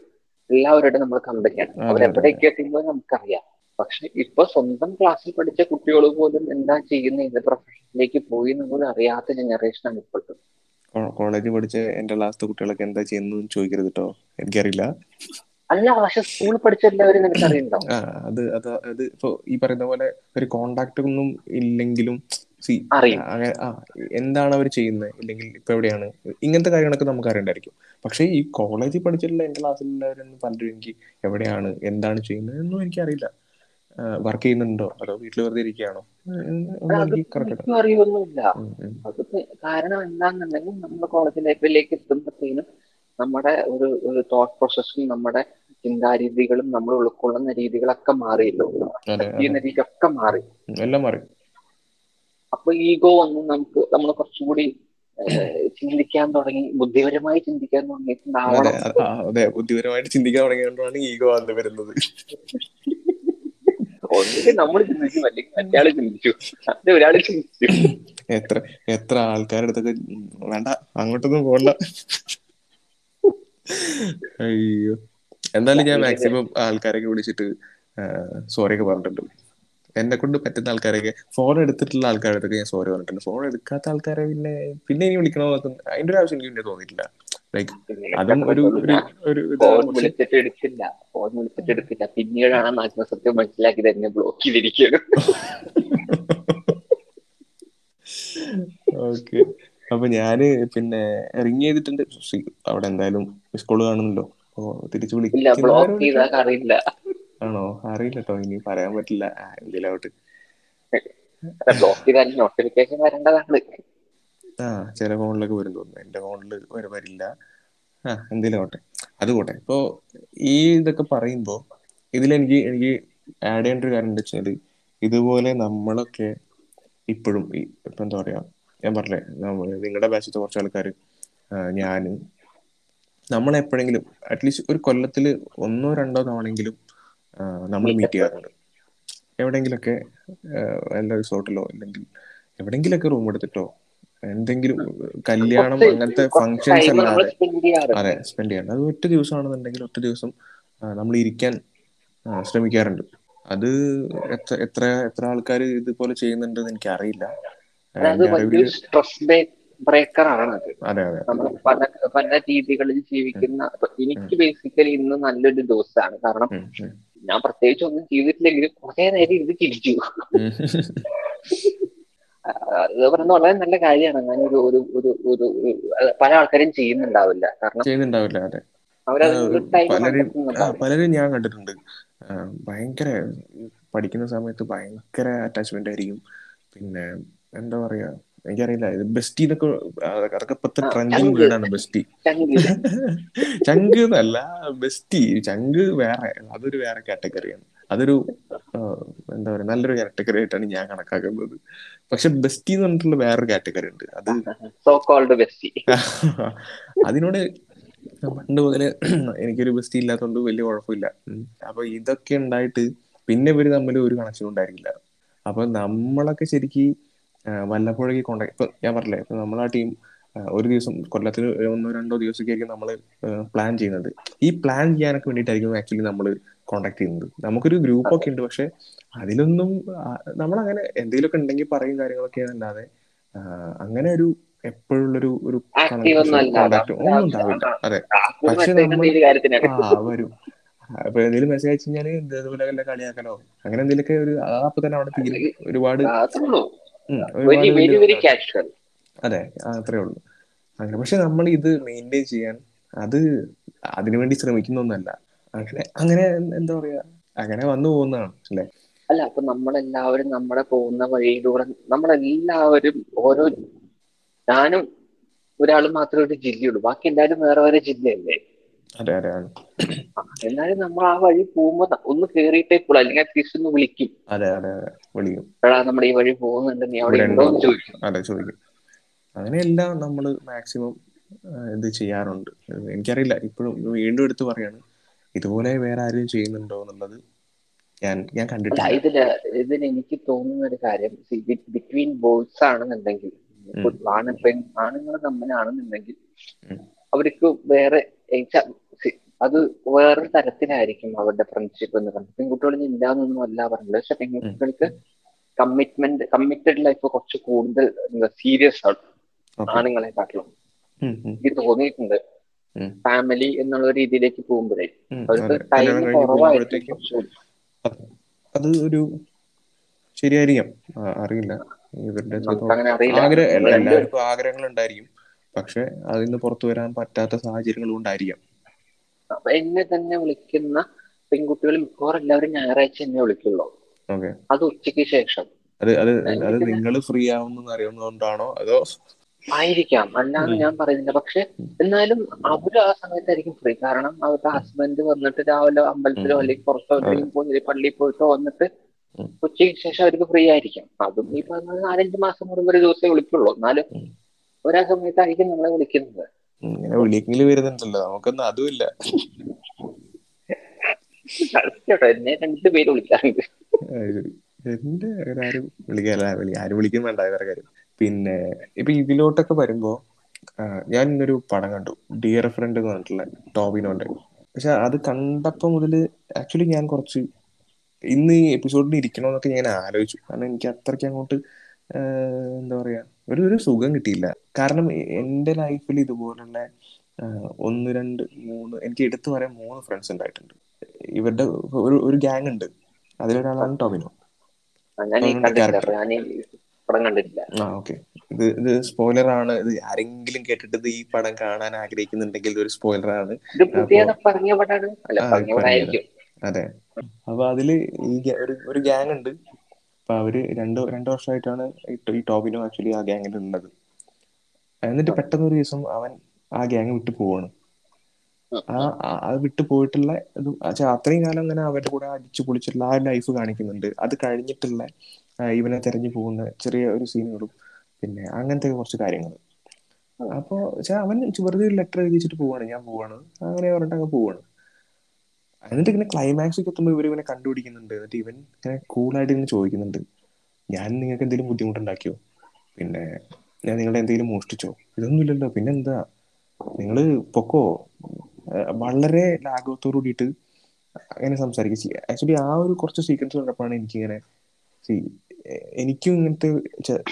Speaker 2: എല്ലാവരോടും നമ്മൾ കമ്പനിയാണ് അവരെവിടേക്ക് എത്തിയെന്ന് നമുക്കറിയാം. പക്ഷെ ഇപ്പൊ സ്വന്തം ക്ലാസ്സിൽ പഠിച്ച കുട്ടികൾ പോലും എന്താ ചെയ്യുന്ന ഏത് പ്രൊഫഷനിലേക്ക് പോയി എന്ന് പോലും അറിയാത്ത ജനറേഷനാണ് ഇപ്പോഴത്തെ.
Speaker 1: കോളേജിൽ പഠിച്ച എന്റെ ലാസ്റ്റ് കുട്ടികളൊക്കെ എന്താ ചെയ്യുന്നു ചോദിക്കരുത് കേട്ടോ എനിക്കറിയില്ല.
Speaker 2: അല്ല പക്ഷെ സ്കൂളിൽ പഠിച്ച എല്ലാവരും
Speaker 1: ആ അത് അത് അത് ഇപ്പൊ ഈ പറയുന്ന പോലെ ഒരു കോണ്ടാക്ട് ഒന്നും ഇല്ലെങ്കിലും എന്താണ് അവർ ചെയ്യുന്നത്? ഇല്ലെങ്കിൽ ഇപ്പൊ എവിടെയാണ്? ഇങ്ങനത്തെ കാര്യങ്ങളൊക്കെ നമുക്ക് അറിയണ്ടായിരിക്കും പക്ഷേ ഈ കോളേജിൽ പഠിച്ചിട്ടുള്ള എന്റെ ക്ലാസ്സിലുള്ളവരൊന്നും പലരും എനിക്ക് എവിടെയാണ് എന്താണ് ചെയ്യുന്നത് എന്നും എനിക്കറിയില്ല വർക്ക് ചെയ്യുന്നുണ്ടോ? അതോ വീട്ടിൽ വെറുതെ ഇരിക്കുകയാണോ?
Speaker 2: അറിയൊന്നുമില്ല. കാരണം എന്താണെന്നുണ്ടെങ്കിൽ നമ്മുടെ കോളേജ് ലൈഫിലേക്ക് എത്തുമ്പോഴത്തേനും നമ്മുടെ ഒരു ഒരു തോട്ട് പ്രോസസ്സും നമ്മുടെ ചിന്താരീതികളും നമ്മൾ ഉൾക്കൊള്ളുന്ന രീതികളൊക്കെ മാറിയല്ലോ. ചെയ്യുന്ന രീതിയൊക്കെ മാറി.
Speaker 1: എല്ലാം മാറി.
Speaker 2: അപ്പൊ ഈഗോ വന്ന് നമുക്ക് നമ്മൾ കുറച്ചുകൂടി ചിന്തിക്കാൻ തുടങ്ങി ബുദ്ധിപരമായി ചിന്തിക്കാൻ തുടങ്ങിയിട്ടുണ്ടാവണം.
Speaker 1: അതെ ബുദ്ധിപരമായിട്ട് ചിന്തിക്കാൻ തുടങ്ങിയതുകൊണ്ടാണ് ഈഗോ വന്ന് വരുന്നത്.
Speaker 2: നമ്മൾ ചിന്തിച്ചു അല്ലെങ്കിൽ മറ്റേ ചിന്തിച്ചു. അത് ഒരാൾ ചിന്തിച്ചു.
Speaker 1: എത്ര എത്ര ആൾക്കാരുടെ അടുത്തൊക്കെ വേണ്ട അങ്ങോട്ടൊന്നും പോകണ്ട അയ്യോ. എന്തായാലും ഞാൻ മാക്സിമം ആൾക്കാരൊക്കെ വിളിച്ചിട്ട് സോറി ഒക്കെ പറഞ്ഞിട്ടുണ്ട്. എന്നെ കൊണ്ട് പറ്റുന്ന ആൾക്കാരൊക്കെ ഫോൺ എടുത്തിട്ടുള്ള ആൾക്കാരുടെ അടുത്തൊക്കെ ഞാൻ സോറി പറഞ്ഞിട്ടുണ്ട്. ഫോൺ എടുക്കാത്ത ആൾക്കാരെ പിന്നെ പിന്നെ ഇനി വിളിക്കണോ അതിന്റെ ഒരു ആവശ്യം എനിക്ക് പിന്നെ തോന്നിയിട്ടില്ല. ലൈക്ക് അതും ഒരു ഒരു
Speaker 2: വിളിച്ചിട്ട് ഫോൺ വിളിച്ചിട്ട് പിന്നീടാണ് ആത്മസത്യം മനസ്സിലാക്കി എന്നെ ബ്ലോക്ക് ചെയ്തിരിക്കുകയാണ്
Speaker 1: ഓക്കെ [laughs] അപ്പൊ ഞാൻ പിന്നെ റിങ് ചെയ്തിട്ടുണ്ട്. അവിടെ എന്തായാലും മിസ് കോൾ കാണുന്നല്ലോ അപ്പൊ തിരിച്ചു
Speaker 2: വിളിക്കില്ല
Speaker 1: ആണോ അറിയില്ല. കേട്ടോ ഇനി പറയാൻ പറ്റില്ല.
Speaker 2: ചെയ്താൽ നോട്ടിഫിക്കേഷൻ വരേണ്ടതാണ്.
Speaker 1: ആ ചില ഫോണിലൊക്കെ വരും തോന്നുന്നു. എന്റെ ഫോണിൽ വരെ വരില്ല. ആ എന്തേലും ആവട്ടെ. അത് പോട്ടെ. ഇപ്പോ ഈ ഇതൊക്കെ പറയുമ്പോ ഇതിലെനിക്ക് എനിക്ക് ആഡ് ചെയ്യേണ്ട ഒരു കാര്യം എന്താ വെച്ചാൽ ഇതുപോലെ നമ്മളൊക്കെ ഇപ്പോഴും ഇപ്പൊ എന്താ പറയാ ഞാൻ പറഞ്ഞേ നിങ്ങളുടെ ബാച്ചിലത്തെ കുറച്ച് ആൾക്കാർ ഞാൻ നമ്മൾ എപ്പോഴെങ്കിലും അറ്റ്ലീസ്റ്റ് ഒരു കൊല്ലത്തിൽ ഒന്നോ രണ്ടോ തവണെങ്കിലും നമ്മൾ മീറ്റ് ചെയ്യാറുണ്ട്. എവിടെയെങ്കിലൊക്കെ വല്ല റിസോർട്ടിലോ അല്ലെങ്കിൽ എവിടെയെങ്കിലൊക്കെ റൂം എടുത്തിട്ടോ എന്തെങ്കിലും കല്യാണം അങ്ങനത്തെ ഫങ്ഷൻസ് അല്ലാതെ അതെ സ്പെൻഡ് ചെയ്യാറുണ്ട്. അത് ഒറ്റ ദിവസമാണെന്നുണ്ടെങ്കിൽ ഒറ്റ ദിവസം നമ്മൾ ഇരിക്കാൻ ശ്രമിക്കാറുണ്ട്. അത് എത്ര എത്ര എത്ര ആൾക്കാർ ഇതുപോലെ ചെയ്യുന്നുണ്ടെന്ന് എനിക്കറിയില്ല.
Speaker 2: അതായത്
Speaker 1: എന്റെ അറിവിൽ
Speaker 2: വലിയൊരു സ്ട്രെസ് ബ്രേക്കർ ആണ് അത്.
Speaker 1: അതെ അതെ.
Speaker 2: നമ്മൾ പല പല രീതികളിൽ ജീവിക്കുന്ന എനിക്ക് ബേസിക്കലി ഇന്ന് നല്ലൊരു ദിവസമാണ്. കാരണം ഞാൻ പ്രത്യേകിച്ച് ഒന്നും ചെയ്തിട്ടില്ലെങ്കിലും കുറെ നേരം ഇത് ചിരിച്ചു. അത് പറയുന്നത് വളരെ നല്ല കാര്യമാണ്. അങ്ങനെ ഒരു ഒരു ഒരു ഒരു പല ആൾക്കാരും ചെയ്യുന്നുണ്ടാവില്ല. കാരണം
Speaker 1: ചെയ്യുന്നുണ്ടാവില്ല അതെ. പലരും ഞാൻ കണ്ടിട്ടുണ്ട്. ഭയങ്കര പഠിക്കുന്ന സമയത്ത് ഭയങ്കര അറ്റാച്ച്മെന്റ് ആയിരിക്കും. പിന്നെ എന്താ പറയാ? എനിക്കറിയില്ല. ഇത് ബെസ്റ്റി എന്നൊക്കെ അതൊക്കെ ഇപ്പത്തെ ട്രെൻഡിങ് വീടാണ് ബെസ്റ്റി. [laughs]
Speaker 2: ചങ്ക്.
Speaker 1: എന്നല്ല ബെസ്റ്റി. ചങ്ക് വേറെ അതൊരു വേറെ കാറ്റഗറിയാണ് അതൊരു എന്താ പറയാ നല്ലൊരു കാറ്റഗറി ആയിട്ടാണ് ഞാൻ കണക്കാക്കുന്നത്. പക്ഷെ ബെസ്റ്റി എന്ന് പറഞ്ഞിട്ടുള്ള വേറൊരു കാറ്റഗറി ഉണ്ട്. അത് [laughs] അതിനോട് പണ്ട് മുതലേ [clears throat] എനിക്കൊരു ബെസ്റ്റി ഇല്ലാത്തതുകൊണ്ട് വലിയ കുഴപ്പമില്ല. അപ്പൊ ഇതൊക്കെ ഉണ്ടായിട്ട് പിന്നെ ഇവർ തമ്മിൽ ഒരു കണക്ഷൻ ഉണ്ടായിരിക്കില്ല അപ്പൊ നമ്മളൊക്കെ ശരിക്ക് വല്ലപ്പോഴേക്ക് കോണ്ടാക്ട് ഇപ്പൊ ഞാൻ പറഞ്ഞില്ലേ ഇപ്പൊ നമ്മൾ ആ ടീം ഒരു ദിവസം കൊല്ലത്തിൽ ഒന്നോ രണ്ടോ ദിവസത്തേക്കായിരിക്കും നമ്മൾ പ്ലാൻ ചെയ്യുന്നത്. ഈ പ്ലാൻ ചെയ്യാനൊക്കെ വേണ്ടിയിട്ടായിരിക്കും ആക്ച്വലി നമ്മൾ കോണ്ടാക്ട് ചെയ്യുന്നത്. നമുക്കൊരു ഗ്രൂപ്പ് ഒക്കെ ഉണ്ട് പക്ഷെ അതിലൊന്നും നമ്മൾ നമ്മളങ്ങനെ എന്തെങ്കിലുമൊക്കെ ഉണ്ടെങ്കിൽ പറയും കാര്യങ്ങളൊക്കെ അല്ലാതെ അങ്ങനെ ഒരു എപ്പോഴുള്ളൊരു ഒരു കോണ്ടാക്ട് ഒന്നും ഉണ്ടാവില്ല. അതെ. പക്ഷെ നമ്മൾ ആ വരും. അപ്പൊ എന്തെങ്കിലും മെസ്സേജ് അയച്ചു കഴിഞ്ഞാൽ ഇതേപോലെ വല്ല കളിയാക്കലോ? അങ്ങനെ എന്തെങ്കിലുമൊക്കെ ഒരു അപ്പൊ തന്നെ അവിടെ തീരും. ഒരുപാട്
Speaker 2: വെരി
Speaker 1: ഒരുപാട്
Speaker 2: വെരി വെരി കാഷ്വൽ
Speaker 1: അതെ അത്രേ ഉള്ളൂ. അങ്ങനെ പക്ഷെ നമ്മൾ ഇത് മെയിന്റെയിൻ ചെയ്യാൻ അത് അതിനുവേണ്ടി ശ്രമിക്കുന്നൊന്നല്ല അങ്ങനെ അങ്ങനെ എന്താ പറയാ അങ്ങനെ വന്നു പോകുന്നതാണ് അല്ലെ?
Speaker 2: അല്ല അപ്പൊ നമ്മളെല്ലാവരും നമ്മുടെ പോകുന്ന വഴിയിലൂടെ നമ്മളെല്ലാവരും ഓരോ ഞാനും ഒരാൾ മാത്രമേ ഒരു ജില്ലയുള്ളൂ. ബാക്കി എല്ലാവരും വേറെ വേറെ ജില്ലയല്ലേ?
Speaker 1: അതെ അതെ
Speaker 2: എന്നാലും നമ്മൾ ആ വഴി പോകുമ്പോ ഒന്ന് കേറിയിട്ടേ പോളൂ. അല്ലെങ്കിൽ ഒന്ന് വിളിക്കും.
Speaker 1: അതെ അതെ വിളിക്കും.
Speaker 2: എടാ നമ്മുടെ ഈ വഴി പോകുന്നുണ്ട്. നീ അവിടെ ഉണ്ടോ
Speaker 1: ഉണ്ടോ
Speaker 2: എന്ന് ചോദിക്കും.
Speaker 1: അതെ ചോദിക്കും. അങ്ങനെയെല്ലാം നമ്മൾ മാക്സിമം ഇത് ചെയ്യാറുണ്ട്. എനിക്കറിയില്ല. ഇപ്പോഴും വീണ്ടും എടുത്തു പറയാണ്. ഇതുപോലെ വേറെ ആരും ചെയ്യുന്നുണ്ടോ എന്നുള്ളത് ഞാൻ ഞാൻ കണ്ടിട്ടില്ല.
Speaker 2: ഇതിൽ ഇതിന് എനിക്ക് തോന്നുന്ന ഒരു കാര്യം ബിറ്റ്വീൻ ബോയ്സ് ആണെന്നുണ്ടെങ്കിൽ. ആണ് പെൺ ആണുങ്ങൾ തമ്മിലാണെന്നുണ്ടെങ്കിൽ. അവർക്ക് വേറെ അത് വേറെ തരത്തിലായിരിക്കും അവരുടെ ഫ്രണ്ട്ഷിപ്പ് എന്ന് പറയുന്നത് പെൺകുട്ടികളിൽ ഇല്ലാന്നൊന്നും അല്ല പറഞ്ഞത്. പക്ഷെ പെൺകുട്ടികൾക്ക് കമ്മിറ്റ്മെന്റ് കമ്മിറ്റഡ് ലൈഫ് കുറച്ച് കൂടുതൽ സീരിയസ് ആണ്.
Speaker 1: ആണുങ്ങളെ
Speaker 2: ആണുങ്ങളെക്കാട്ടിലും. എനിക്ക് തോന്നിയിട്ടുണ്ട്. ഫാമിലി എന്നുള്ള രീതിയിലേക്ക് പോകുമ്പോഴേ. അവർക്ക്
Speaker 1: അതെ.
Speaker 2: ടൈം
Speaker 1: കല്യാണം കഴിഞ്ഞ്
Speaker 2: കുറവായിരിക്കും
Speaker 1: പോകുമ്പോഴത്തേക്കും അത് ഒരു ശരിയായിരിക്കാം. അറിയില്ല. ഇവരുടെ ആഗ്രഹം എല്ലാവർക്കും ആഗ്രഹങ്ങൾ ഉണ്ടായിരിക്കും പക്ഷെ അതിൽ നിന്ന് പുറത്തു വരാൻ പറ്റാത്ത സാഹചര്യങ്ങളും ഉണ്ടായിരിക്കാം
Speaker 2: എന്നെ തന്നെ വിളിക്കുന്ന പെൺകുട്ടികൾ മിക്കവാറും എല്ലാവരും ഞായറാഴ്ച എന്നെ വിളിക്കുള്ളൂ. അത് ഉച്ചയ്ക്ക് ശേഷം.
Speaker 1: അത് നിങ്ങൾ ഫ്രീ ആവുന്ന അറിയുന്നതുകൊണ്ടാണോ? അതോ
Speaker 2: ആയിരിക്കാം. അല്ലാന്ന് ഞാൻ പറയുന്നില്ല. പക്ഷെ എന്നാലും അവർ ആ സമയത്തായിരിക്കും ഫ്രീ. കാരണം അവരുടെ ഹസ്ബൻഡ് വന്നിട്ട് രാവിലെ അമ്പലത്തിലോ. അല്ലെങ്കിൽ പുറത്തോ അല്ലെങ്കിൽ പോയി പള്ളിയിൽ പോയിട്ടോ വന്നിട്ട് ഉച്ചയ്ക്ക് ശേഷം അവർക്ക് ഫ്രീ ആയിരിക്കാം. അതും ഈ പറഞ്ഞ നാലഞ്ച് മാസം കൂടുമ്പോൾ ഒരു ദിവസമേ വിളിക്കുള്ളൂ. എന്നാലും. ഒരാ സമയത്തായിരിക്കും നമ്മളെ വിളിക്കുന്നത്.
Speaker 1: ഇങ്ങനെ വിളിയെങ്കിലും വരുന്നുണ്ടല്ലോ നമുക്കൊന്നും അതുമില്ല
Speaker 2: കേട്ടോ എന്നെ രണ്ട് പേര് വിളിക്കാറുണ്ട്.
Speaker 1: എന്റെ അങ്ങനെ ആരും വിളി ആരും വിളിക്കും വേണ്ട വേറെ കാര്യം. പിന്നെ ഇപ്പൊ ഇതിലോട്ടൊക്കെ വരുമ്പോ ഞാൻ ഇന്നൊരു പടം കണ്ടു. ഡിയർ ഫ്രണ്ട് എന്ന് പറഞ്ഞിട്ടുള്ള ടോബിനോണ്ട് പക്ഷെ അത് കണ്ടപ്പോ മുതൽ ആക്ച്വലി ഞാൻ കുറച്ച് ഇന്ന് ഈ എപ്പിസോഡിന് ഇരിക്കണമെന്നൊക്കെ ഞാൻ ആലോചിച്ചു. കാരണം എനിക്ക് അത്രയ്ക്ക് അങ്ങോട്ട് എന്താ പറയാ ഒരു ഒരു സുഖം കിട്ടിയില്ല. കാരണം എന്റെ ലൈഫിൽ ഇതുപോലുള്ള ഒന്ന് രണ്ട് മൂന്ന് എനിക്ക് എടുത്തു പറയാൻ മൂന്ന് ഫ്രണ്ട്സ് ഉണ്ടായിട്ടുണ്ട്. ഇവരുടെ ഒരു ഒരു ഗ്യാങ് ഉണ്ട്. അതിലൊരാളാണ് ടോമിനോ
Speaker 2: ആ
Speaker 1: ഓക്കെ ഇത് ഇത് സ്പോയിലർ ആണ്. ഇത് ആരെങ്കിലും കേട്ടിട്ട് ഇത് ഈ പടം കാണാൻ ആഗ്രഹിക്കുന്നുണ്ടെങ്കിൽ ഒരു സ്പോയിലർ ആണ്. അതെ. അപ്പൊ അതിൽ ഈ ഒരു ഒരു ഗ്യാങ് ഉണ്ട്. അപ്പൊ അവർ രണ്ടു രണ്ടു വർഷമായിട്ടാണ് ഈ ടോബിനും ആക്ച്വലി ആ ഗ്യാങ്ങിൽ ഉള്ളത് എന്നിട്ട് പെട്ടെന്ന് ഒരു ദിവസം അവൻ ആ ഗ്യാങ് വിട്ടു പോവാണ്. ആ. അത് വിട്ടു പോയിട്ടുള്ള അത്രയും കാലം അങ്ങനെ അവരുടെ കൂടെ അടിച്ചു പൊളിച്ചിട്ടുള്ള ആ ലൈഫ് കാണിക്കുന്നുണ്ട്. അത് കഴിഞ്ഞിട്ടുള്ള ഇവനെ തെരഞ്ഞു പോകുന്ന ചെറിയ ഒരു സീനുകളും പിന്നെ അങ്ങനത്തെ കുറച്ച് കാര്യങ്ങൾ. അപ്പോൾ വെച്ചാൽ അവൻ വെറുതെ ഒരു ലെറ്റർ എഴുതിച്ചിട്ട് പോവാണ്. ഞാൻ പോവാണ്. അങ്ങനെ പറഞ്ഞിട്ട് അങ്ങ് പോവാണ്. എന്നിട്ട് ഇങ്ങനെ ക്ലൈമാക്സ് എത്തുമ്പോൾ ഇവർ ഇവനെ കണ്ടുപിടിക്കുന്നുണ്ട്. എന്നിട്ട് ഇവൻ ഇങ്ങനെ കൂളായിട്ട് ഇങ്ങനെ ചോദിക്കുന്നുണ്ട്. ഞാൻ നിങ്ങൾക്ക് എന്തെങ്കിലും ബുദ്ധിമുട്ടുണ്ടാക്കിയോ? പിന്നെ ഞാൻ നിങ്ങളെ എന്തെങ്കിലും മോഷ്ടിച്ചോ? ഇതൊന്നുമില്ലല്ലോ പിന്നെന്താ നിങ്ങൾ പൊക്കോ? വളരെ ലാഘവത്തോടു കൂടിയിട്ട് അങ്ങനെ സംസാരിക്കുക ആക്ച്വലി ആ ഒരു കുറച്ച് സീക്വൻസ് കണ്ടപ്പോഴാണ് എനിക്കിങ്ങനെ എനിക്കും ഇങ്ങനത്തെ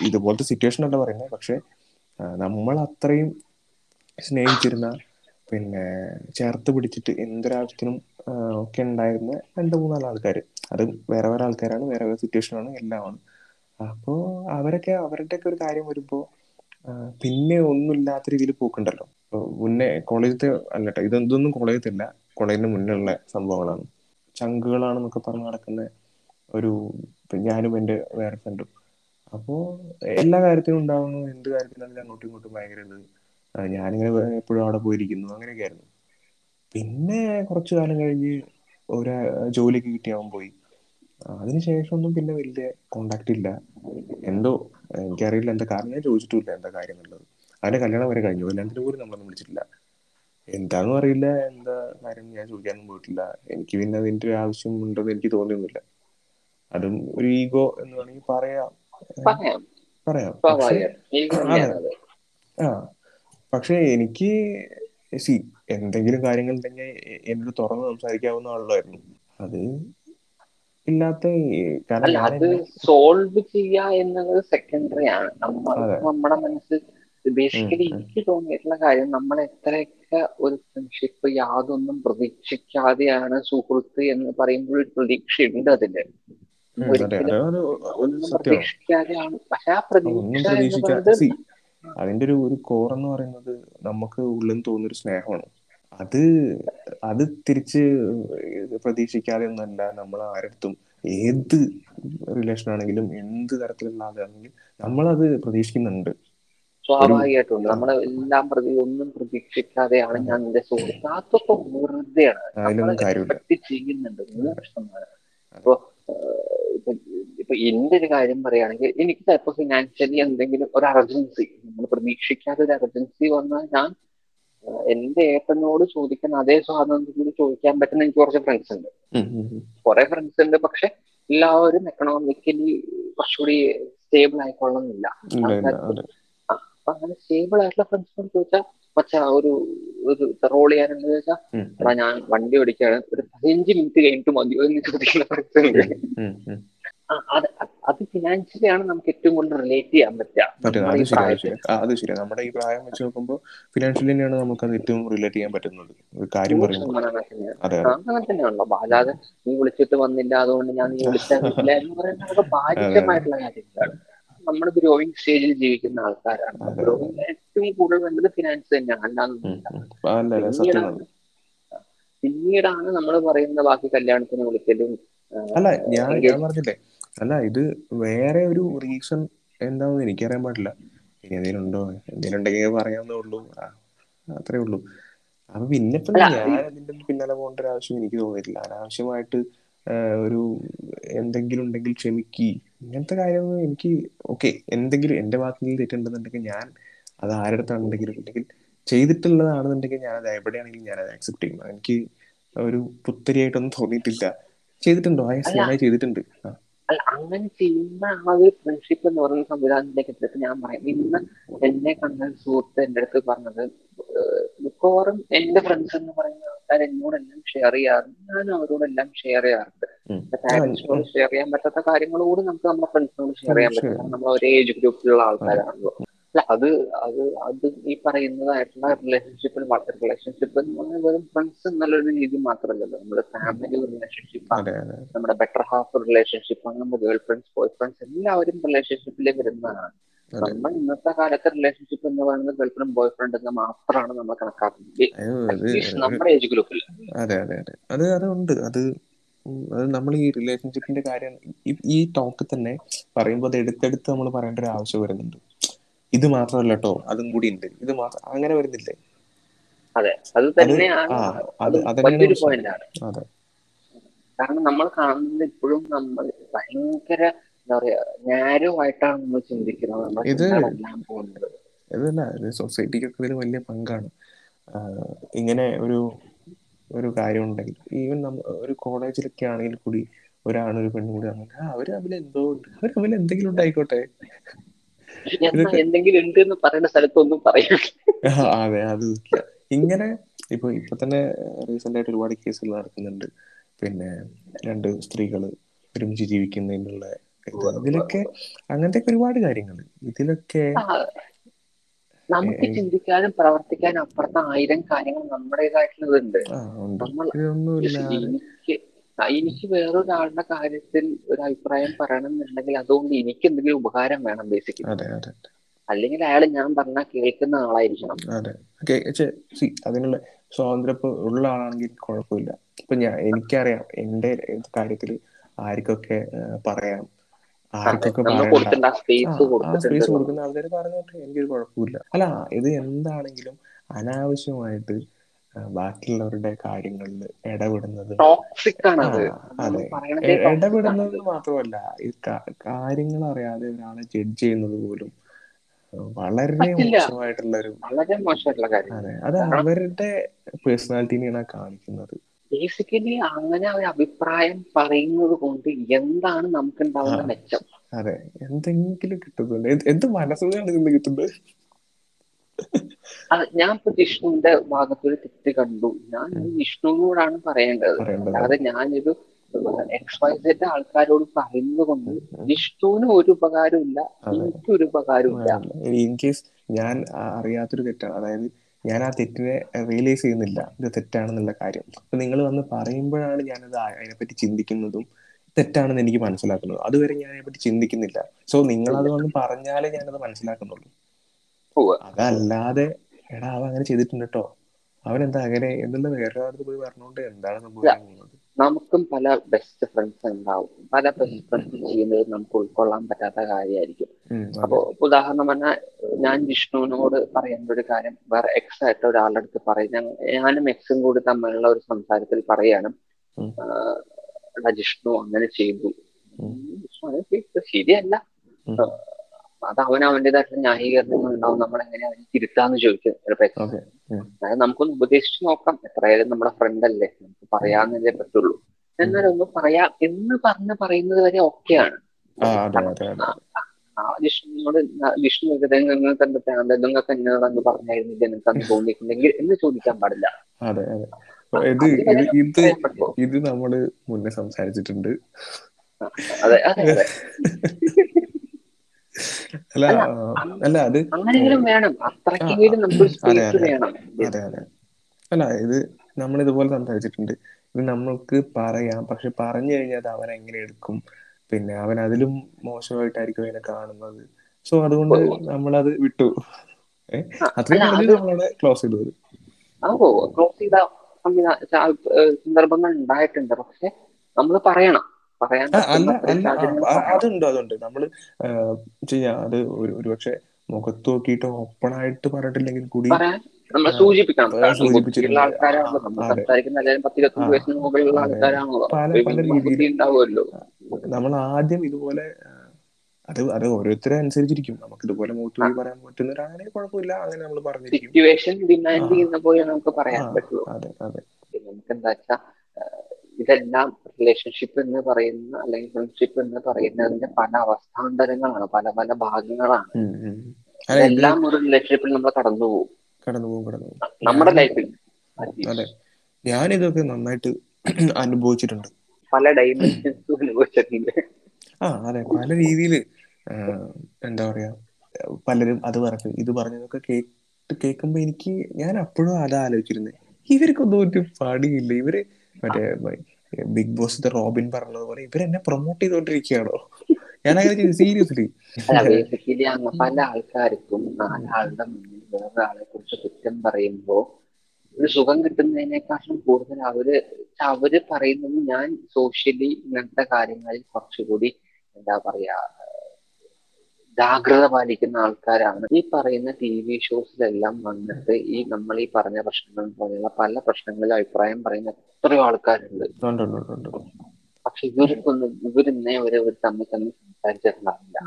Speaker 1: ഇതുപോലത്തെ സിറ്റുവേഷൻ അല്ല പറയുന്നത്. പക്ഷെ നമ്മൾ അത്രയും സ്നേഹിച്ചിരുന്ന പിന്നെ ചേർത്ത് പിടിച്ചിട്ട് എന്തൊരാവശ്യത്തിനും ഒക്കെ ഉണ്ടായിരുന്ന രണ്ട് മൂന്നാൽ ആൾക്കാർ അത് വേറെ വേറെ ആൾക്കാരാണ് വേറെ വേറെ സിറ്റുവേഷനാണ് എല്ലാമാണ് അപ്പോൾ അവരൊക്കെ അവരുടെയൊക്കെ ഒരു കാര്യം വരുമ്പോൾ പിന്നെ ഒന്നുമില്ലാത്ത രീതിയിൽ പോക്കുണ്ടല്ലോ. മുന്നേ കോളേജത്തെ അല്ലട്ടോ ഇതൊന്നും കോളേജത്തില്ല കോളേജിന് മുന്നേ ഉള്ള സംഭവങ്ങളാണ്. ചങ്കുകളാണെന്നൊക്കെ പറഞ്ഞ് നടക്കുന്ന ഒരു ഞാനും എന്റെ വേറെ ഫ്രണ്ടും അപ്പോൾ എല്ലാ കാര്യത്തിനും ഉണ്ടാവുന്നു എന്ത് കാര്യത്തിനാണെങ്കിലും അങ്ങോട്ടും ഇങ്ങോട്ടും ഭയങ്കര ഞാനിങ്ങനെ എപ്പോഴും അവിടെ പോയിരിക്കുന്നു. അങ്ങനെയൊക്കെ ആയിരുന്നു. പിന്നെ കുറച്ചു കാലം കഴിഞ്ഞ് ഒരു ജോലിക്ക് കിട്ടിയവൻ പോയി. അതിനുശേഷം ഒന്നും പിന്നെ വലിയ കോണ്ടാക്ട് ഇല്ല. എന്തോ എനിക്കറിയില്ല എന്താ കാരണം. ഞാൻ ചോദിച്ചിട്ടില്ല എന്താ കാര്യം എന്നുള്ളത് അതിന്റെ കല്യാണം വരെ കഴിഞ്ഞു. കല്യാണത്തിന് പോലും നമ്മളൊന്നും വിളിച്ചിട്ടില്ല. എന്താണെന്നും അറിയില്ല. എന്താ കാര്യം ഞാൻ ചോദിക്കാനൊന്നും പോയിട്ടില്ല. എനിക്ക് പിന്നെ അതിന്റെ ഒരു ആവശ്യം ഉണ്ടെന്ന് എനിക്ക് തോന്നിയൊന്നുമില്ല. അതും ഒരു ഈഗോ എന്ന് വേണമെങ്കിൽ പറയാം.
Speaker 2: പറയാം.
Speaker 1: ആ പക്ഷെ എനിക്ക് സി എന്തെങ്കിലും കാര്യങ്ങൾ ഉണ്ടെങ്കിൽ എന്നോട് തുറന്ന് സംസാരിക്കാവുന്ന ആളായിരുന്നു അത് ഇല്ലാത്ത കാരണം
Speaker 2: അത് സോൾവ് ചെയ്യുക എന്നുള്ളത് സെക്കൻഡറി ആണ്. നമ്മൾ നമ്മുടെ മനസ്സ് ബേസിക്കലി. എനിക്ക് തോന്നിയിട്ടുള്ള കാര്യം നമ്മൾ എത്രയൊക്കെ ഒരു ഫ്രണ്ട്ഷിപ്പ് യാതൊന്നും പ്രതീക്ഷിക്കാതെയാണ് സുഹൃത്ത് എന്ന് പറയുമ്പോൾ ഒരു പ്രതീക്ഷയുണ്ട് അതിൽ.
Speaker 1: ഉം, അതെ.
Speaker 2: ഒരിക്കലും പ്രതീക്ഷിക്കാതെയാണ്. പക്ഷെ ആ പ്രതീക്ഷ
Speaker 1: അതിന്റെ ഒരു ഒരു കോർ എന്ന് പറയുന്നത് നമുക്ക് ഉള്ളിൽ തോന്നുന്ന ഒരു സ്നേഹമാണ്. അത് അത് തിരിച്ച് പ്രതീക്ഷിക്കാതെ ഒന്നല്ല നമ്മൾ ആരടുത്തും ഏത് റിലേഷൻ ആണെങ്കിലും എന്ത് തരത്തിലുള്ള ആളാണെങ്കിലും നമ്മളത് പ്രതീക്ഷിക്കുന്നുണ്ട്.
Speaker 2: സ്വാഭാവികമായിട്ടുണ്ട് നമ്മളെ എല്ലാം പ്രതി ഒന്നും പ്രതീക്ഷിക്കാതെയാണ് ഞാൻ നിന്റെ സുഹൃത്ത് അതൊക്കെ വെറുതെയാണ്. ചെയ്യുന്നുണ്ട്. നൂറ് ശതമാനം
Speaker 1: അതെ.
Speaker 2: ഇപ്പൊ എന്റെ ഒരു കാര്യം പറയുകയാണെങ്കിൽ എനിക്ക് ചിലപ്പോൾ ഫിനാൻഷ്യലി എന്തെങ്കിലും ഒരു അർജൻസി നമ്മൾ പ്രതീക്ഷിക്കാതെ ഒരു അർജൻസി വന്നാൽ ഞാൻ എന്റെ ഏട്ടനോട് ചോദിക്കുന്ന അതേ സ്വാതന്ത്ര്യത്തിൽ ചോദിക്കാൻ പറ്റുന്ന എനിക്ക് കുറച്ച് ഫ്രണ്ട്സ് ഉണ്ട്. കുറെ ഫ്രണ്ട്സ് ഉണ്ട് പക്ഷെ എല്ലാവരും എക്കണോമിക്കലി കുറച്ചുകൂടി സ്റ്റേബിൾ ആയിക്കൊള്ളുന്നില്ല
Speaker 1: ഇല്ല ഇല്ല
Speaker 2: ആൾക്കാർക്ക്
Speaker 1: അതെ.
Speaker 2: ആ, അപ്പൊ അങ്ങനെ സ്റ്റേബിൾ ആയിട്ടുള്ള ഫ്രണ്ട്സിനോട് ചോദിച്ചാൽ മച്ചാ ഒരു ഒരു റോൾ ചെയ്യാനെന്ന് വെച്ചാ
Speaker 1: ഉം,
Speaker 2: എടാ ഞാൻ വണ്ടി ഓടിക്കാണ്. ഒരു പതിനഞ്ച് മിനിറ്റ് കഴിഞ്ഞിട്ട് മതിയോ എന്ന് ചോദിക്കുന്ന. ആ, അത് അത് ഫിനാൻഷ്യലി ആണ് നമുക്ക് ഏറ്റവും കൂടുതൽ റിലേറ്റ് ചെയ്യാൻ പറ്റുക. നമ്മുടെ
Speaker 1: അത് അത് അത് ശരിയാ. നമ്മുടെ ഈ പ്രായം വെച്ച് നോക്കുമ്പോൾ ഫിനാൻഷ്യലി തന്നെയാണ് നമുക്കത് ഏറ്റവും റിലേറ്റ് ചെയ്യാൻ പറ്റുന്നത്. കാര്യം
Speaker 2: അങ്ങനെ
Speaker 1: അതെ
Speaker 2: തന്നെയാണല്ലോ. അല്ലാതെ നീ വിളിച്ചിട്ട് വന്നില്ല. അതുകൊണ്ട് ഞാൻ നീ വിളിച്ചാൽ [laughs]
Speaker 1: അതെ അതെ.
Speaker 2: കാര്യങ്ങളാണ്. നമ്മൾ ഗ്രോയിങ് സ്റ്റേജിൽ ജീവിക്കുന്ന ആൾക്കാരാണ്. ഗ്രോയിങ് ഏറ്റവും കൂടുതൽ വേണ്ടത് ഫിനാൻസ് തന്നെയാണ്.
Speaker 1: ഉം,
Speaker 2: അല്ലാതൊന്നുമില്ല
Speaker 1: ഉം. അല്ല? അല്ല
Speaker 2: പിന്നീടാണ് നമ്മൾ പറയുന്ന ബാക്കി കല്യാണത്തിന് വിളിക്കലും
Speaker 1: അല്ല ഞാൻ ഞാൻ പറഞ്ഞില്ലേ? അല്ല ഇത് വേറെ ഒരു റീസൺ എന്താണെന്ന് എനിക്കറിയാൻ പാടില്ല. ഇനി എന്തെങ്കിലും ഉണ്ടോ? എന്തെങ്കിലും ഉണ്ടെങ്കിൽ പറയാവുന്നേ ഉള്ളൂ. അത്രേ ഉള്ളൂ. അപ്പൊ പിന്നെ ഞാൻ അതിന്റെ പിന്നാലെ പോകേണ്ട ഒരു ആവശ്യം എനിക്ക് തോന്നിയിട്ടില്ല. അനാവശ്യമായിട്ട് ഒരു എന്തെങ്കിലും ഉണ്ടെങ്കിൽ ക്ഷമിക്കി. ഇങ്ങനത്തെ കാര്യമൊന്നും എനിക്ക് ഓക്കെ എന്തെങ്കിലും എന്റെ ഭാഗത്ത് നിന്ന് തെറ്റുണ്ടെന്നുണ്ടെങ്കിൽ ഞാൻ അത് ആരുടെ ഉണ്ടെങ്കിൽ ചെയ്തിട്ടുള്ളതാണെന്നുണ്ടെങ്കിൽ ഞാൻ അത് എവിടെയാണെങ്കിലും ഞാൻ അത് ആക്സെപ്റ്റ് ചെയ്യും. എനിക്ക് ഒരു പുത്തരിയായിട്ടൊന്നും തോന്നിയിട്ടില്ല. ചെയ്തിട്ടുണ്ടോ? ആ സിനിമ ചെയ്തിട്ടുണ്ട്.
Speaker 2: അങ്ങനെ ചെയ്യുന്ന ആ ഒരു ഫ്രണ്ട്ഷിപ്പ് എന്ന് പറയുന്ന സംവിധാനത്തിലേക്ക് എത്തിയപ്പോ ഞാൻ പറയാം. ഇന്ന് എന്നെ കണ്ട സുഹൃത്ത് എന്റെ അടുത്ത് പറഞ്ഞത് മിക്കവാറും എന്റെ ഫ്രണ്ട്സ് എന്ന് പറയുന്ന ആൾക്കാർ എന്നോടെല്ലാം ഷെയർ ചെയ്യാറുണ്ട്. ഞാൻ അവരോടെല്ലാം ഷെയർ ചെയ്യാറുണ്ട്. പാരന്റ്സിനോട് ഷെയർ ചെയ്യാൻ പറ്റാത്ത കാര്യങ്ങളോട് നമുക്ക് നമ്മുടെ ഫ്രണ്ട്സിനോട് ഷെയർ ചെയ്യാൻ പറ്റില്ല. നമ്മൾ ഒരേ ഏജ് ഗ്രൂപ്പിലുള്ള ആൾക്കാരാണല്ലോ. അല്ല അത് അത് അത് ഈ പറയുന്നതായിട്ടുള്ള റിലേഷൻഷിപ്പിൽ റിലേഷൻഷിപ്പ് എന്ന് പറഞ്ഞാൽ വെറും ഫ്രണ്ട്സ് എന്നുള്ളൊരു രീതി മാത്രമല്ലല്ലോ. നമ്മുടെ ഫാമിലി
Speaker 1: റിലേഷൻഷിപ്പ്
Speaker 2: നമ്മുടെ ബെറ്റർ ഹാഫ് റിലേഷൻഷിപ്പ് നമ്മുടെ ഗേൾ ഫ്രണ്ട്സ് ബോയ് ഫ്രണ്ട്സ് എല്ലാവരും റിലേഷൻഷിപ്പിലേക്ക് വരുന്നതാണ്. നമ്മൾ ഇന്നത്തെ കാലത്തെ റിലേഷൻഷിപ്പ് എന്ന് പറയുന്നത് ഗേൾ ഫ്രണ്ട് ബോയ് ഫ്രണ്ട് എന്ന് മാത്രമാണ് നമ്മൾ കണക്കാക്കുന്നത്.
Speaker 1: അത് അത്
Speaker 2: നമ്മുടെ ഏജ് ഗ്രൂപ്പിൽ
Speaker 1: അതെ അതെ അതെ. അത് അതുണ്ട് അത് ഉം, അത് നമ്മൾ ഈ റിലേഷൻഷിപ്പിന്റെ കാര്യം ഈ- ടോക്ക് തന്നെ പറയുമ്പോൾ അത് എടുത്തെടുത്ത് നമ്മൾ പറയേണ്ട ഒരു ആവശ്യം വരുന്നുണ്ട്. ഇത് മാത്രമല്ല കേട്ടോ അതും കൂടി ഉണ്ട്. ഇത് മാത്രം അങ്ങനെ വരുന്നില്ലേ?
Speaker 2: അതെ. തന്നെയാണ് അതെ. കാരണം നമ്മൾ കാണുന്നത് ഇപ്പോഴും നമ്മൾ ഭയങ്കര എന്താ പറയാ നാരോ ആയിട്ടാണ് നമ്മൾ ചിന്തിക്കുന്നത് പോകുന്നത്?
Speaker 1: ഇത് സൊസൈറ്റിക്കൊക്കെ ഇതിൽ വലിയ പങ്കാണ്. ഇങ്ങനെ ഒരു ഒരു കാര്യം ഉണ്ടെങ്കിൽ ഈവൻ നമ്മ ഒരു കോളേജിലൊക്കെ ആണെങ്കിൽ കൂടി ഒരാണൊരു ഒരു പെണ്ണും കൂടി ആണെങ്കിൽ അവർ തമ്മിൽ എന്തോ ഉണ്ട്. അവർ തമ്മിൽ എന്തെങ്കിലും ഉണ്ടായിക്കോട്ടെ.
Speaker 2: എന്തെങ്കിലും ഉണ്ട് എന്ന് പറയുന്ന സ്ഥലത്തൊന്നും പറയില്ല
Speaker 1: അതെ അത്. ഇങ്ങനെ ഇപ്പൊ ഇപ്പൊ തന്നെ റീസെന്റ് ആയിട്ട് ഒരുപാട് കേസുകൾ നടക്കുന്നുണ്ട്. പിന്നെ രണ്ട് സ്ത്രീകൾ ഒരുമിച്ച് ജീവിക്കുന്നതിനുള്ള ഇതിലൊക്കെ അങ്ങനത്തെ ഒരുപാട് കാര്യങ്ങൾ. ഇതിലൊക്കെ
Speaker 2: നമുക്ക് ചിന്തിക്കാനും പ്രവർത്തിക്കാനും അപ്പുറത്തെ ആയിരം കാര്യങ്ങൾ നമ്മുടേതായിട്ടുള്ളതുണ്ട്.
Speaker 1: ഉണ്ട്.
Speaker 2: നമ്മൾ എനിക്ക് വേറൊരാളുടെ കാര്യത്തിൽ ഒരു അഭിപ്രായം പറയണം എന്നുണ്ടെങ്കിൽ അതുകൊണ്ട് എനിക്ക് എന്തെങ്കിലും ഉപകാരം വേണം ബേസിക്കലി അല്ലെങ്കിൽ അയാൾ ഞാൻ പറഞ്ഞ കേൾക്കുന്ന ആളായിരിക്കണം.
Speaker 1: അതെ. അതിനുള്ള സ്വാതന്ത്ര്യം ഉള്ള ആളാണെങ്കിൽ കുഴപ്പമില്ല. ഇപ്പൊ ഞാൻ എനിക്കറിയാം എന്റെ കാര്യത്തിൽ ആർക്കൊക്കെ പറയാം.
Speaker 2: കൊടുത്തിട്ടുണ്ട്.
Speaker 1: സ്പേസ്. കൊടുക്കുന്ന ആൾക്കാർ പറഞ്ഞോട്ടെ എനിക്കൊരു കുഴപ്പമില്ല. അല്ല ഇത് എന്താണെങ്കിലും അനാവശ്യമായിട്ട് ബാക്കിയുള്ളവരുടെ കാര്യങ്ങളിൽ ഇടപെടുന്നത്.
Speaker 2: അതെ.
Speaker 1: ഇടപെടുന്നത് മാത്രമല്ല ഈ കാര്യങ്ങൾ അറിയാതെ ഒരാളെ ജഡ്ജ് ചെയ്യുന്നത് പോലും വളരെ മോശമായിട്ടുള്ള ഒരു അതെ അവരുടെ പേഴ്സണാലിറ്റിനെയാണ് കാണിക്കുന്നത്.
Speaker 2: ബേസിക്കലി അങ്ങനെ ഒരു അഭിപ്രായം പറയുന്നത് കൊണ്ട് എന്താണ് നമുക്ക് ഉണ്ടാവുന്ന മെച്ചം?
Speaker 1: അതെ. എന്തെങ്കിലും കിട്ടുന്നുണ്ട്. എന്ത് മനസ്സുകൊണ്ടാണ് ഇതിന്ന് കിട്ടുന്നത്
Speaker 2: ഞാൻ ഇപ്പൊ ജിഷ്ണുവിന്റെ ഭാഗത്തൊരു തെറ്റ് കണ്ടു. ഞാൻ വിഷ്ണുവിനോടാണ് പറയേണ്ടത്. അല്ലാതെ ഞാനൊരു എക്സ് വൈ സെഡ് ആൾക്കാരോട് പറയുന്നത് കൊണ്ട് ജിഷ്ണുവിന് ഒരു ഉപകാരമില്ല
Speaker 1: എനിക്ക്
Speaker 2: എനിക്കൊരു ഉപകാരമില്ല
Speaker 1: ഇൻ കേസ് ഞാൻ അറിയാത്തൊരു തെറ്റാണ്. അതായത് ഞാൻ ആ തെറ്റിനെ റിയലൈസ് ചെയ്യുന്നില്ല. ഇത് തെറ്റാണെന്നുള്ള കാര്യം. അപ്പൊ നിങ്ങൾ വന്ന് പറയുമ്പോഴാണ് ഞാനത് അതിനെപ്പറ്റി ചിന്തിക്കുന്നതും തെറ്റാണെന്ന് എനിക്ക് മനസ്സിലാക്കുന്നത്. അതുവരെ ഞാൻ അതിനെപ്പറ്റി ചിന്തിക്കുന്നില്ല. സോ നിങ്ങൾ അത് വന്ന് പറഞ്ഞാലേ ഞാനത് മനസ്സിലാക്കുന്നുള്ളൂ. അതല്ലാതെ എടാ അവൻ അങ്ങനെ ചെയ്തിട്ടുണ്ട് കേട്ടോ അവൻ എന്താ അങ്ങനെ? എന്നുള്ള വേറെ പോയി പറഞ്ഞുകൊണ്ട് എന്താണ് സംഭവിക്കുന്നത്
Speaker 2: നമുക്കും പല ബെസ്റ്റ് ഫ്രണ്ട്സ് ഉണ്ടാവും. പല ബെസ്റ്റ് ഫ്രണ്ട്സ് ചെയ്യുന്നത് നമുക്ക് ഉൾക്കൊള്ളാൻ പറ്റാത്ത കാര്യമായിരിക്കും. അപ്പൊ. ഉദാഹരണം പറഞ്ഞാൽ ഞാൻ വിഷ്ണുവിനോട് പറയേണ്ട ഒരു കാര്യം വേറെ എക്സ് ആയിട്ട് ഒരാളുടെ അടുത്ത് പറയും. ഞാൻ- ഞാനും എക്സും കൂടി തമ്മിലുള്ള ഒരു സംസാരത്തിൽ പറയാണ് ജിഷ്ണു അങ്ങനെ ചെയ്തു. ശരിയല്ല അത് അവൻ അവന്റെതായിട്ടുള്ള ന്യായീകരണങ്ങൾ ഉണ്ടാവും നമ്മൾ എങ്ങനെ അവനെ തിരുത്താന്ന് ചോദിക്കും. ചിലപ്പോ. അതായത് നമുക്കൊന്ന് ഉപദേശിച്ചു നോക്കാം. എത്രയായാലും നമ്മുടെ ഫ്രണ്ട് അല്ലേ? നമുക്ക് പറയാന്നല്ലേ പറ്റുള്ളൂ. എന്നാൽ ഒന്ന് പറയാം. എന്ന് പറഞ്ഞ് പറയുന്നത് വരെ ഓക്കെയാണ്. ന- വിഷ്ണു നിങ്ങൾക്ക് എന്താ ഭ്രാന്ത്? നിങ്ങൾക്ക് എന്നോട് അന്ന് പറഞ്ഞായിരുന്നില്ല നിങ്ങൾക്ക് അന്ന് തോന്നിയിട്ടുണ്ടെങ്കിൽ എന്ന് ചോദിക്കാൻ പാടില്ല.
Speaker 1: അതെ അതെ. ഇത് ഇത് ഇത് നമ്മൾ മുന്നേ സംസാരിച്ചിട്ടുണ്ട്.
Speaker 2: അതെ അതെ.
Speaker 1: അല്ല
Speaker 2: അല്ല,
Speaker 1: അത് അല്ല ഇത് നമ്മൾ ഇതുപോലെ സംസാരിച്ചിട്ടുണ്ട്. ഇത് നമ്മൾക്ക് പറയാം. പക്ഷെ പറഞ്ഞു കഴിഞ്ഞാൽ അത് അവൻ എങ്ങനെ എടുക്കും? പിന്നെ അവൻ അതിലും മോശമായിട്ടായിരിക്കും അതിനെ കാണുന്നത്. സോ അതുകൊണ്ട് നമ്മളത് വിട്ടു. അത്രയും ക്ലോസ് ചെയ്തത്.
Speaker 2: ക്ലോസ് ചെയ്ത സന്ദർഭങ്ങൾ ഉണ്ടായിട്ടുണ്ട്. പക്ഷെ നമ്മൾ പറയണം. പറയാൻ പറ്റുന്ന
Speaker 1: അതുണ്ട് അതുണ്ട്. നമ്മൾ ചെയ്യാം അത് ഒരു പക്ഷെ മുഖത്ത് നോക്കിയിട്ട് ഓപ്പൺ ആയിട്ട് പറഞ്ഞിട്ടില്ലെങ്കിൽ കൂടി
Speaker 2: നമ്മൾ സൂചിപ്പിക്കണം. ആൾക്കാരാണല്ലോ. നമ്മൾ. സംസാരിക്കുന്ന എല്ലാവരും പത്ത് വയസ്സിന് മുകളിലുള്ള. ആൾക്കാരാണല്ലോ. ഉണ്ടാവുമല്ലോ.
Speaker 1: നമ്മൾ ആദ്യം ഇതുപോലെ അത് അത് ഓരോരുത്തരെ അനുസരിച്ചിരിക്കും. നമുക്ക് ഇതുപോലെ മോട്ടിവേറ്റ് പറയാൻ അങ്ങനെ കുഴപ്പമില്ല അങ്ങനെ നമ്മൾ പറഞ്ഞിരിക്കും.
Speaker 2: Situation demand. ചെയ്യുന്ന പോലെ നമുക്ക് പറയാൻ പറ്റുള്ളൂ.
Speaker 1: അതെ അതെ.
Speaker 2: നമുക്ക് എന്താ വെച്ചാ ഇതെല്ലാം റിലേഷൻഷിപ്പ് എന്ന് പറയുന്ന അല്ലെങ്കിൽ ഫ്രണ്ട്ഷിപ്പ് എന്ന് പറയുന്നതിന്റെ പല അവസ്ഥാന്തരങ്ങളാണ് പല പല ഭാഗങ്ങളാണ്. എല്ലാം ഒരു റിലേഷൻഷിപ്പിൽ നമ്മൾ കടന്നു പോകും.
Speaker 1: കടന്നു പോകും കടന്നു പോകും.
Speaker 2: നമ്മുടെ ലൈഫിൽ
Speaker 1: അതെ. ഞാൻ ഇതൊക്കെ നന്നായിട്ട് [clears throat] അനുഭവിച്ചിട്ടുണ്ട്.
Speaker 2: പല ഡൈമെൻഷൻസും അനുഭവിച്ചിട്ടുണ്ട്.
Speaker 1: ആ അതെ. പല രീതിയിൽ എന്താ പറയാ പലരും അത് പറഞ്ഞു ഇത് പറഞ്ഞതൊക്കെ കേട്ട് കേൾക്കുമ്പോ എനിക്ക് ഞാൻ അപ്പോഴും അത് ആലോചിച്ചിരുന്നത് ഇവർക്കൊന്നും ഒരു പണിയില്ല ഇവർ മറ്റേ ബിഗ് ബോസ് റോബിൻ പറഞ്ഞതുപോലെ ഇവരെന്നെ പ്രൊമോട്ട് ചെയ്തോണ്ടിരിക്കുകയാണോ? ഞാൻ അങ്ങനെ സീരിയസ്ലി
Speaker 2: പല ആൾക്കാർക്കും നാലാളുടെ മുന്നിൽ വേറൊരാളെ കുറിച്ച് കുറ്റം പറയുമ്പോ ഒരു സുഖം കിട്ടുന്നതിനേക്കാളും കൂടുതൽ അവർ അവർ പറയുന്നത് ഞാൻ സോഷ്യലി ഇങ്ങനത്തെ കാര്യങ്ങളിൽ കുറച്ചുകൂടി എന്താ പറയാ ജാഗ്രത പാലിക്കുന്ന ആൾക്കാരാണ്. ഈ പറയുന്ന ടി വി ഷോസിലെല്ലാം വന്നിട്ട് ഈ നമ്മൾ ഈ പറഞ്ഞ പ്രശ്നങ്ങൾ പോലെയുള്ള പല പ്രശ്നങ്ങളിലും അഭിപ്രായം പറയുന്ന എത്രയോ ആൾക്കാരുണ്ട്. പക്ഷെ ഇവർക്കൊന്നും ഇവരിന്നേ ഒരു ഇവർ തമ്മിൽ തമ്മിൽ സംസാരിച്ചിട്ടുണ്ടാവില്ല.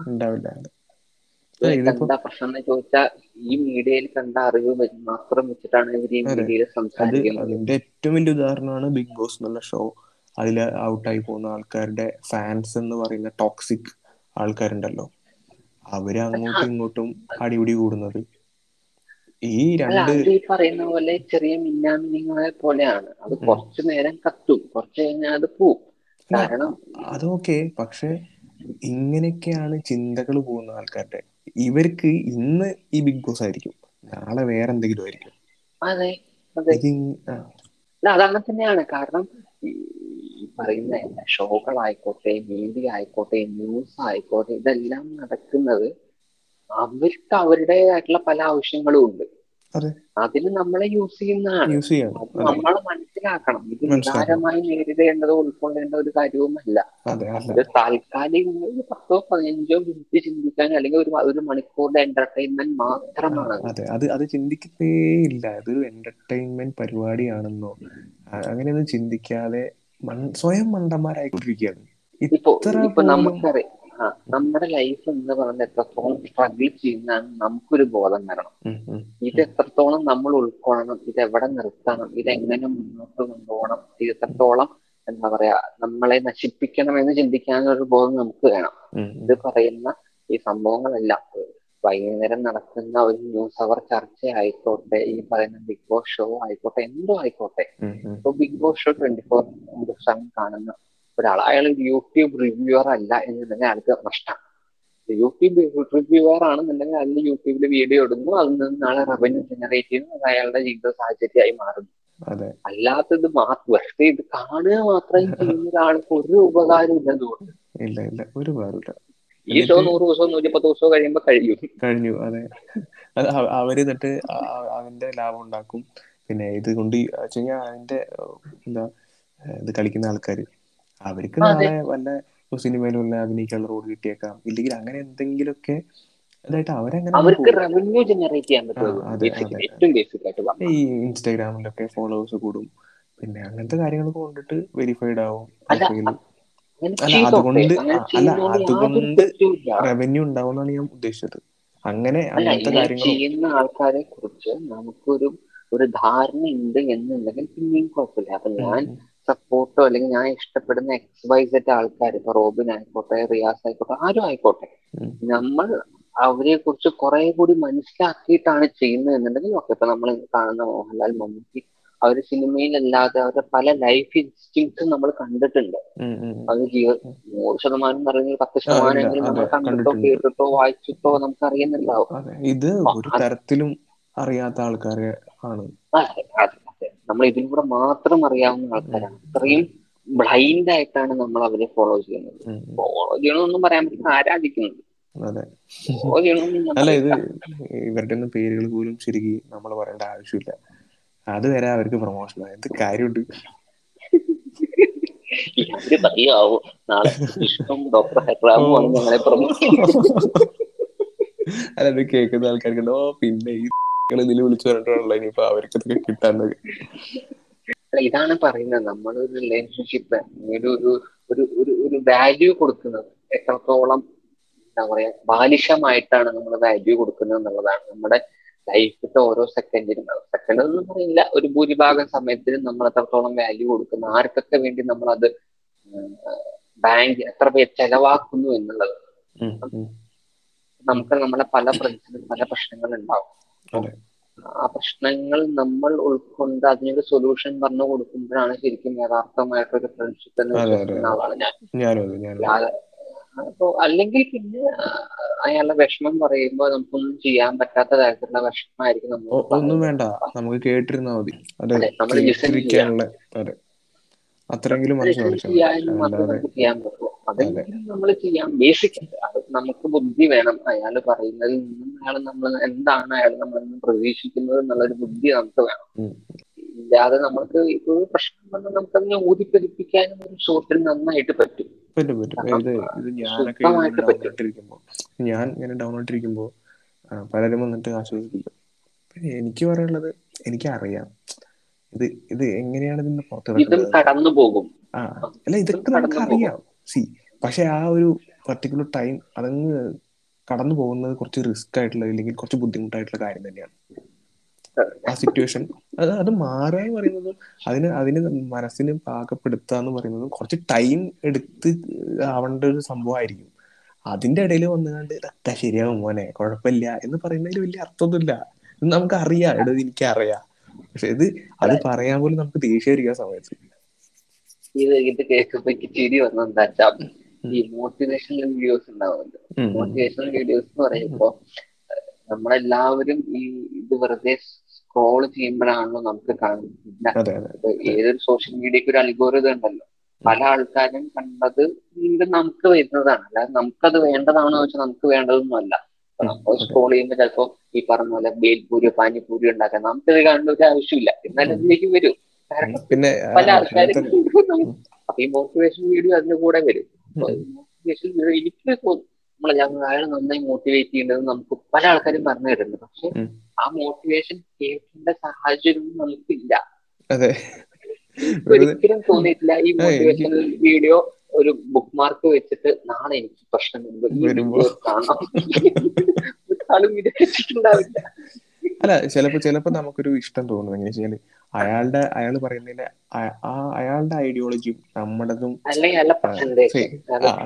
Speaker 2: എന്താ പ്രശ്നം എന്ന് ചോദിച്ചാൽ ഈ മീഡിയയിൽ കണ്ട അറിവ് മാത്രം വെച്ചിട്ടാണ് ഇവർ ഈ മീഡിയയിൽ സംസാരിക്കുന്നത്.
Speaker 1: അതിന്റെ ഏറ്റവും വലിയ ഉദാഹരണമാണ് ബിഗ് ബോസ് എന്നുള്ള ഷോ. അതിൽ ഔട്ടായി പോകുന്ന ആൾക്കാരുടെ ഫാൻസ് എന്ന് പറയുന്ന ടോക്സിക് ആൾക്കാരുണ്ടല്ലോ. അവർ അങ്ങോട്ടും ഇങ്ങോട്ടും അടിപിടി കൂടുന്നത്. ഈ രണ്ട്
Speaker 2: അത് പറയുന്ന പോലെ ചെറിയ മിന്നാമിനിങ്ങളെ പോലെയാണ്. അത് കുറച്ചു നേരം കത്തും. കുറച്ചു കഴിഞ്ഞാൽ അത് പോവും. കാരണം
Speaker 1: അതൊക്കെ പക്ഷെ ഇങ്ങനെയൊക്കെയാണ് ചിന്തകൾ പോകുന്ന ആൾക്കാരുടെ. ഇവർക്ക് ഇന്ന് ഈ ബിഗ് ബോസ് ആയിരിക്കും. നാളെ വേറെ എന്തെങ്കിലും ആയിരിക്കും.
Speaker 2: അതെ അതെ. അല്ല അതങ്ങനെ തന്നെയാണ്. കാരണം ഈ പറയുന്ന ഷോകളായിക്കോട്ടെ മീഡിയ ആയിക്കോട്ടെ ന്യൂസ് ആയിക്കോട്ടെ ഇതെല്ലാം നടക്കുന്നത് അവർക്ക് അവരുടേതായിട്ടുള്ള പല ആവശ്യങ്ങളും ഉണ്ട്. അതിന് നമ്മളെ യൂസ് ചെയ്യുന്നതാണ്.
Speaker 1: യൂസ് ചെയ്യണം.
Speaker 2: അത് നമ്മൾ മനസ്സിലാക്കണം. ഇത്. നിസാരമായി നേരിടേണ്ടതോ ഉൾക്കൊള്ളേണ്ട ഒരു കാര്യവുമല്ല. ഇത് താൽക്കാലികമായി ഒരു പത്തോ പതിനഞ്ചോ മിനിറ്റ് ചിന്തിക്കാൻ അല്ലെങ്കിൽ ഒരു ഒരു മണിക്കൂറിന്റെ എന്റർടൈൻമെന്റ് മാത്രമാണ്.
Speaker 1: അതെ അത് അത് ചിന്തിക്കുന്നേ ഇല്ല. അതൊരു എന്റർടൈൻമെന്റ് പരിപാടിയാണെന്നോ. അങ്ങനെയൊന്നും ചിന്തിക്കാതെ സ്വയം മണ്ടന്മാരായിക്കൊണ്ടിരിക്കുകയാണ്.
Speaker 2: ഇപ്പൊ
Speaker 1: ഇത്ര
Speaker 2: നമുക്കറിയാം. നമ്മുടെ ലൈഫ് എന്ന് പറഞ്ഞാൽ എത്രത്തോളം സ്ട്രഗിൾ ചെയ്യുന്നതാണ് നമുക്കൊരു ബോധം വരണം ഇത് എത്രത്തോളം നമ്മൾ ഉൾക്കൊള്ളണം ഇത് എവിടെ നിർത്തണം ഇത് എങ്ങനെ മുന്നോട്ട് കൊണ്ടുപോകണം ഇത് എത്രത്തോളം എന്താ പറയാ നമ്മളെ നശിപ്പിക്കണം എന്ന് ചിന്തിക്കാനൊരു ബോധം നമുക്ക് വേണം. ഇത് പറയുന്ന ഈ സംഭവങ്ങളെല്ലാം. വൈകുന്നേരം നടക്കുന്ന ഒരു ന്യൂസ് അവർ ചർച്ച ആയിക്കോട്ടെ ഈ പറയുന്ന ബിഗ് ബോസ് ഷോ ആയിക്കോട്ടെ എന്തോ ആയിക്കോട്ടെ. ഇപ്പൊ Bigg Boss show twenty four seven കാണുന്ന ഒരാൾ അയാൾ യൂട്യൂബ് റിവ്യൂവർ അല്ല എന്നുണ്ടെങ്കിൽ അയാൾക്ക് നഷ്ടം. യൂട്യൂബ് റിവ്യൂവർ ആണെന്നുണ്ടെങ്കിൽ അതിൽ യൂട്യൂബിൽ വീഡിയോ ഇടുന്നു. അതിൽ നിന്ന് ആളെ റവന്യൂ ജനറേറ്റ് ചെയ്യുന്നു. അത് അയാളുടെ ജീവിത സാഹചര്യമായി മാറുന്നു. അല്ലാത്തത് മാത്രം വെറുതെ ഇത് കാണുക മാത്രം ചെയ്യുന്ന ഒരാൾക്ക് ഒരു ഉപകാരം
Speaker 1: ഇല്ല ഇല്ല ഒരു കാര്യമില്ല
Speaker 2: ഈ ഷോ നൂറ് ദിവസവും നൂറ്റിപ്പത്ത് ദിവസവും കഴിയുമ്പോൾ കഴിയും.
Speaker 1: കഴിഞ്ഞു അതെ. അത് അവ- അവർ എന്നിട്ട് അവന്റെ ലാഭം ഉണ്ടാക്കും. പിന്നെ ഇത് കൊണ്ട് അതിന്റെ ഏഹ്, എന്താ ഇത് കളിക്കുന്ന ആൾക്കാര്. അവർക്ക് നാളെ വല്ല സിനിമയിലും വല്ല അഭിനയിക്കാനുള്ള റോഡ് കിട്ടിയേക്കാം. ഇല്ലെങ്കിൽ അങ്ങനെ എന്തെങ്കിലുമൊക്കെ അതായിട്ട് അവരങ്ങനെ.
Speaker 2: റവന്യൂ ജനറേറ്റ് ചെയ്യാൻ പറ്റും
Speaker 1: ഈ ഇൻസ്റ്റാഗ്രാമിലൊക്കെ ഫോളോവേഴ്സ് കൂടും. പിന്നെ അങ്ങനത്തെ കാര്യങ്ങളൊക്കെ കൊണ്ടിട്ട് വെരിഫൈഡ് ആവും.
Speaker 2: അല്ല,
Speaker 1: അതുകൊണ്ട് അല്ല, അതുകൊണ്ട് റവന്യൂ ഉണ്ടാവുമെന്നാണ് ഞാൻ ഉദ്ദേശിച്ചത്. അങ്ങനെ അങ്ങനത്തെ കാര്യങ്ങൾ
Speaker 2: ചെയ്യുന്ന ആൾക്കാരെ കുറിച്ച് നമുക്കൊരു ഒരു ധാരണ ഉണ്ട് എന്നുണ്ടെങ്കിൽ പിന്നെയും കുഴപ്പമില്ല. അപ്പൊ ഞാൻ സപ്പോർട്ടോ അല്ലെങ്കിൽ ഞാൻ ഇഷ്ടപ്പെടുന്ന എക്സ് വൈ സെറ്റ് ആൾക്കാർ ഇപ്പൊ റോബിൻ ആയിക്കോട്ടെ റിയാസ് ആയിക്കോട്ടെ ആരും ആയിക്കോട്ടെ. നമ്മൾ അവരെ കുറിച്ച് കുറെ കൂടി മനസ്സിലാക്കിയിട്ടാണ് ചെയ്യുന്നത് എന്നുണ്ടെങ്കിൽ ഓക്കെ. ഇപ്പൊ നമ്മൾ കാണുന്ന മോഹൻലാൽ മമ്മൂട്ടി അവർ സിനിമയിലല്ലാതെ അവരുടെ പല ലൈഫ് ഇൻസ്റ്റിങ്സും നമ്മൾ കണ്ടിട്ടുണ്ട്. അത് ജീവ നൂറ് ശതമാനം പറഞ്ഞ പത്ത് ശതമാനം നമ്മൾ കണ്ടിട്ടോ. കേട്ടിട്ടോ വായിച്ചിട്ടോ നമുക്ക് അറിയുന്നുണ്ടാവും
Speaker 1: ഇത് ഒരു തരത്തിലും അറിയാത്ത ആൾക്കാരെ ആണ്.
Speaker 2: അതെ നമ്മൾ ഇതിലൂടെ മാത്രം അറിയാവുന്ന ആൾക്കാരാണ്. അത്രയും ബ്ലൈൻഡ് ആയിട്ടാണ് നമ്മൾ അവരെ ഫോളോ ചെയ്യുന്നത്. ഫോളോ ചെയ്യണമെന്നൊന്നും പറയാൻ പറ്റില്ല ആരാധിക്കുന്നത്.
Speaker 1: അതെ. അല്ല ഇത് ഇവരുടെ ഒന്നും പേരുകൾ പോലും ശരിക്ക് നമ്മൾ പറയേണ്ട ആവശ്യമില്ല. അത് വരെ അവർക്ക് പ്രൊമോഷൻ എന്ത് കാര്യമുണ്ട്?
Speaker 2: നാളെ ഇഷ്ടം ഡോക്ടർ ഞങ്ങളെ
Speaker 1: അല്ല ഇത് കേൾക്കുന്ന ആൾക്കാർക്ക് ഓ പിന്നെ ഈ ഇതിൽ വിളിച്ചു പറഞ്ഞിട്ടാണല്ലോ ഇനിയിപ്പോ അവർക്ക് ഇതൊക്കെ കിട്ടാന്നത്
Speaker 2: അല്ല ഇതാണ് പറയുന്നത്. നമ്മളൊരു റിലേഷൻഷിപ്പ് ഒരു ഒരു ഒരു ഒരു വാല്യൂ കൊടുക്കുന്നത് എത്രത്തോളം എന്താ പറയാ ബാലിഷമായിട്ടാണ് നമ്മൾ വാല്യൂ കൊടുക്കുന്നത് എന്നുള്ളതാണ് നമ്മുടെ ലൈഫിന്റെ ഓരോ സെക്കൻഡിനും സെക്കൻഡ് എന്ന് പറയില്ല ഒരു ഭൂരിഭാഗം സമയത്തിനും നമ്മൾ എത്രത്തോളം വാല്യൂ കൊടുക്കുന്നു ആർക്കൊക്കെ വേണ്ടി നമ്മൾ അത് ബാങ്ക് എത്ര പേർ ചെലവാക്കുന്നു എന്നുള്ളത്. നമുക്ക് നമ്മളെ പല പ്രതിസന്ധി പല പ്രശ്നങ്ങൾ ഉണ്ടാവും ആ പ്രശ്നങ്ങൾ നമ്മൾ ഉൾക്കൊണ്ട് അതിനൊരു സൊല്യൂഷൻ പറഞ്ഞു കൊടുക്കുമ്പോഴാണ് ശരിക്കും യഥാർത്ഥമായിട്ടൊരു ഫ്രണ്ട്ഷിപ്പ് എന്ന് വിശ്വസിക്കുന്ന ആളാണ് ഞാൻ. അപ്പൊ അല്ലെങ്കിൽ പിന്നെ അയാളുടെ വിഷമം പറയുമ്പോൾ നമുക്കൊന്നും ചെയ്യാൻ പറ്റാത്ത തരത്തിലുള്ള വിഷമമായിരിക്കും നമ്മൾ
Speaker 1: ഒന്നും വേണ്ട. നമുക്ക് കേട്ടിരുന്നാ മതി. നമ്മൾ അത്രയെങ്കിലും
Speaker 2: ചെയ്യാൻ പറ്റുള്ളൂ അതെങ്കിലും നമ്മൾ ചെയ്യാം. ബേസിക് അത് നമുക്ക് ബുദ്ധി വേണം. അയാൾ പറയുന്നതിൽ നിന്നും അയാൾ നമ്മൾ എന്താണ് അയാൾ നമ്മൾ നിന്ന് പ്രതീക്ഷിക്കുന്നത് എന്നുള്ളൊരു ബുദ്ധി നമുക്ക് വേണം. ഇല്ലാതെ നമുക്ക് ഇപ്പൊ ഒരു പ്രശ്നം വന്നാൽ നമുക്കതിനെ ഊതിപ്പെരിപ്പിക്കാനും ഒരു ഷോട്ടിൽ നന്നായിട്ട് പറ്റും.
Speaker 1: പറ്റും പറ്റും. ഇത് ഞാനൊക്കെ ഞാൻ ഇങ്ങനെ ഡൗൺലോഡ് ഇരിക്കുമ്പോ ആ, പലരും വന്നിട്ട് ആശ്വസിപ്പിക്കും. എനിക്ക് പറയാനുള്ളത് എനിക്കറിയാം. ഇത് ഇത് എങ്ങനെയാണ് ഇതിന് പുറത്ത്
Speaker 2: പോകും
Speaker 1: ആ അല്ല ഇതൊക്കെ
Speaker 2: നമുക്ക്
Speaker 1: നമുക്കറിയാം. സി പക്ഷെ ആ ഒരു പർട്ടിക്കുലർ ടൈം അതങ്ങ് കടന്നു പോകുന്നത് കുറച്ച് റിസ്ക് ആയിട്ടുള്ള അല്ലെങ്കിൽ കുറച്ച് ബുദ്ധിമുട്ടായിട്ടുള്ള കാര്യം തന്നെയാണ്. ആ സിറ്റുവേഷൻ അത് അത് മാറുക എന്ന് പറയുന്നതും അതിന് അതിന് മനസ്സിന് പാകപ്പെടുത്തുക എന്ന് പറയുന്നതും കുറച്ച് ടൈം എടുത്ത് ആവേണ്ട ഒരു സംഭവമായിരിക്കും. അതിന്റെ ഇടയിൽ വന്നുകൊണ്ട് ഇതൊക്കെ ശരിയാവും മോനെ കുഴപ്പമില്ല എന്ന് പറയുന്നതിൽ വലിയ അർത്ഥമൊന്നുമില്ല. നമുക്ക് അറിയാം എടുത്ത് എനിക്കറിയാം. പക്ഷെ ഇത് അത് പറയാൻ പോലും നമുക്ക് ദേഷ്യം ഇരിക്കാൻ സമയത്ത്.
Speaker 2: ഇത് ഇത് കേൾക്കുമ്പോ എനിക്ക് ചിരി വന്നു. എന്താ വെച്ചാ ഈ മോട്ടിവേഷണൽ വീഡിയോസ് ഉണ്ടാവുമല്ലോ. മോട്ടിവേഷണൽ വീഡിയോസ് എന്ന് പറയുമ്പോ നമ്മളെല്ലാവരും ഈ ഇത് വെറുതെ സ്ക്രോൾ ചെയ്യുമ്പോഴാണല്ലോ നമുക്ക് ഇപ്പൊ ഏതൊരു സോഷ്യൽ മീഡിയക്ക് ഒരു അൽഗോരിതം ഉണ്ടല്ലോ. പല ആൾക്കാരും കണ്ടത് വീണ്ടും നമുക്ക് വരുന്നതാണ്. അല്ലാതെ നമുക്കത് വേണ്ടതാണോ വെച്ചാൽ നമുക്ക് വേണ്ടതൊന്നും അല്ല നമ്മൾ സ്ക്രോൾ ചെയ്യുമ്പോൾ ചിലപ്പോ ഈ പറഞ്ഞ പോലെ ബേൽപൂരി പാനിപൂരി ഉണ്ടാക്കാൻ നമുക്കത് കാണേണ്ട ഒരു ആവശ്യമില്ല. എന്നാലും അതിലേക്ക് വരും.
Speaker 1: പിന്നെ
Speaker 2: പല ആൾക്കാരും [laughs] അപ്പൊ ഈ മോട്ടിവേഷൻ വീഡിയോ അതിന്റെ കൂടെ വരും. മോട്ടിവേഷൻ വീഡിയോ എനിക്ക് നമ്മളെ ഞങ്ങൾ നന്നായി മോട്ടിവേറ്റ് ചെയ്യേണ്ടത് നമുക്ക് പല ആൾക്കാരും പറഞ്ഞു തരുന്നുണ്ട് പക്ഷെ ആ മോട്ടിവേഷൻ കേൾക്കേണ്ട സാഹചര്യം നമുക്കില്ല. ഒരിക്കലും തോന്നിയിട്ടില്ല ഈ മോട്ടിവേഷണൽ വീഡിയോ ഒരു ബുക്ക് മാർക്ക് വെച്ചിട്ട് നാളെ എനിക്ക് പ്രശ്നം കാണാം [laughs] ഒരാളും വിചാരിച്ചിട്ടുണ്ടാവില്ല.
Speaker 1: അല്ല ചിലപ്പോ ചിലപ്പോ നമുക്കൊരു ഇഷ്ടം തോന്നും. എങ്ങനെ വെച്ചാൽ അയാളുടെ അയാൾ പറയുന്നതിന്റെ ആ- അയാളുടെ ഐഡിയോളജിയും നമ്മുടേതും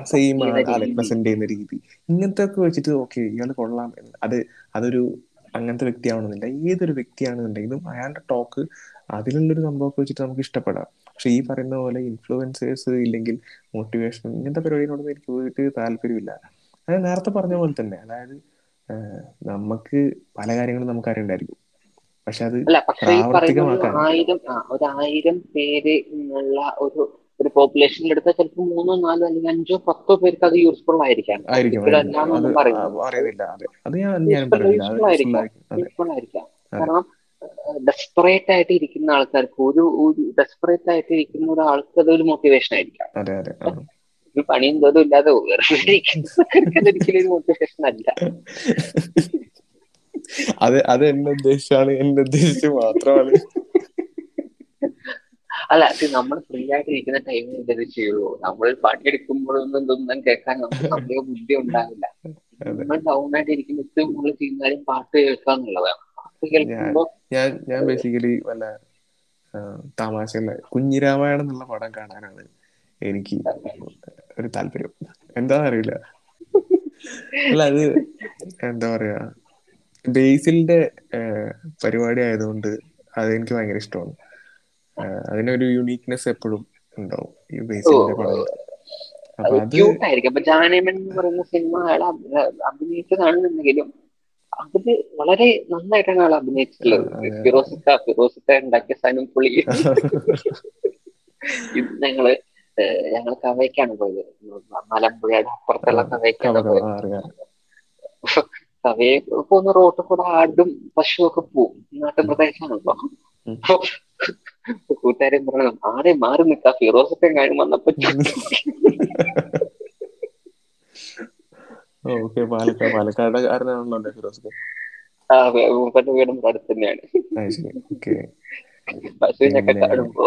Speaker 1: സെയിം ആണ് അതെ പ്രസന്റ് ചെയ്യുന്ന രീതി. ഇങ്ങനത്തെ ഒക്കെ വെച്ചിട്ട് ഓക്കെ ഇയാൾ കൊള്ളാം. അത് അതൊരു അങ്ങനത്തെ വ്യക്തിയാവണമെന്നില്ല. ഏതൊരു വ്യക്തിയാണെന്നുണ്ടെങ്കിലും അയാളുടെ ടോക്ക് അതിലുള്ളൊരു സംഭവമൊക്കെ വെച്ചിട്ട് നമുക്ക് ഇഷ്ടപ്പെടാം. പക്ഷെ ഈ പറയുന്ന പോലെ ഇൻഫ്ലുവൻസേഴ്സ് ഇല്ലെങ്കിൽ മോട്ടിവേഷൻ ഇങ്ങനത്തെ പരിപാടികളോടൊന്നും എനിക്ക് പോയിട്ട് താല്പര്യമില്ല അതായത് നേരത്തെ പറഞ്ഞ പോലെ തന്നെ. അതായത് നമുക്ക് പല കാര്യങ്ങളും നമുക്ക് അറിയണ്ടായിരിക്കും പക്ഷെ അത്
Speaker 2: ഒരു ആയിരം ഒരു ആയിരം പേര് ഉള്ള ഒരു ഒരു പോപ്പുലേഷനിൽ എടുത്താൽ ചിലപ്പോൾ മൂന്നോ നാലോ അല്ലെങ്കിൽ അഞ്ചോ പത്തോ പേർക്ക് അത് യൂസ്ഫുൾ ആയിരിക്കാം.
Speaker 1: അത് അതെ അത്
Speaker 2: യൂസ്ഫുൾ
Speaker 1: അത്
Speaker 2: ആയിരിക്കാം.
Speaker 1: അതെ.
Speaker 2: കാരണം ഡെസ്പറേറ്റ് ആയിട്ട് ഇരിക്കുന്ന ആൾക്കാർക്ക് ഒരു ഒരു ഡെസ്പറേറ്റ് ആയിട്ട് ഇരിക്കുന്ന ഒരാൾക്ക് അതൊരു മോട്ടിവേഷൻ ആയിരിക്കാം.
Speaker 1: അതെ അതെ
Speaker 2: ഒരു പണിയും തോതും ഇല്ലാതെ വെറുതെ അതൊരിക്കലും ഒരു മോട്ടിവേഷൻ അല്ല.
Speaker 1: അത് അത് എന്നെ ഉദ്ദേശിച്ചാണ് എന്നെ ഉദ്ദേശിച്ച് മാത്രമാണ്.
Speaker 2: അല്ല അത് നമ്മൾ ഫ്രീ ആയിട്ട് ഇരിക്കുന്ന ടൈമിൽ എന്തെങ്കിലും ചെയ്യുള്ളൂ. നമ്മൾ പണിയെടുക്കുമ്പോഴൊന്നും ഇതൊന്നും കേൾക്കാൻ നമുക്ക് സമയ ബുദ്ധി ഉണ്ടാവില്ല. നമ്മൾ ഡൗൺ ആയിട്ട് ഇരിക്കുമ്പോൾ നമ്മൾ കൂടുതൽ ചെയ്യുന്ന കാര്യം പാട്ട് കേൾക്കുക എന്നുള്ളതാണ്
Speaker 1: ഞാൻ ഞാൻ ബേസിക്കലി വല്ല തമാശ കുഞ്ഞിരാമായണം എന്നുള്ള പടം കാണാനാണ്. എനിക്ക് ഒരു താല്പര്യം. എന്താണെന്ന് അറിയില്ല അല്ല അത് എന്താ പറയാ ബേസിലിന്റെ പരിപാടി ആയതുകൊണ്ട് അത് എനിക്ക് ഭയങ്കര ഇഷ്ടമാണ്. അതിനൊരു യുണീക്നെസ് എപ്പോഴും ഉണ്ടാവും ഈ ബേസിലിന്റെ പടങ്ങൾ അപ്പൊ അത്
Speaker 2: ക്യൂട്ട് ആയിരിക്കും. അപ്പൊ ജാനേമൻ എന്ന് പറയുന്ന സിനിമ അയാൾ അഭിനയിച്ചതാണെന്നുണ്ടെങ്കിലും അതിൽ വളരെ നന്നായിട്ടാണ് അയാൾ അഭിനയിച്ചിട്ടുള്ളത്. ഫിറോസിത്ത ഫിറോസിത്ത ഉണ്ടാക്കിയ സാധനം പുള്ളി [laughs] ഞങ്ങൾ ഞങ്ങൾ കവയ്ക്കാണ് പോയത്. മലമ്പുഴയുടെ അപ്പുറത്തുള്ള കവയ്ക്കാണ്
Speaker 1: കവ കവ
Speaker 2: പോയത് [laughs] കവയെ പോകുന്ന റോട്ടിൽ കൂടെ ആടും പശുവൊക്കെ പോവും. നാട്ടുപ്രദേശമാണല്ലോ കൂട്ടുകാരൻ പറഞ്ഞു ആടെ മാറി നിൽക്കാ ഫിറോസൊക്കെ കാര്യം വന്നപ്പോ
Speaker 1: ഓക്കെ പാലക്കാട് പാലക്കാടുകാരനാണല്ലോ ഫിറോസ്?
Speaker 2: ആ മൂപ്പന്റെ വീടും അടുത്ത് തന്നെയാണ്. കാണുമ്പോ.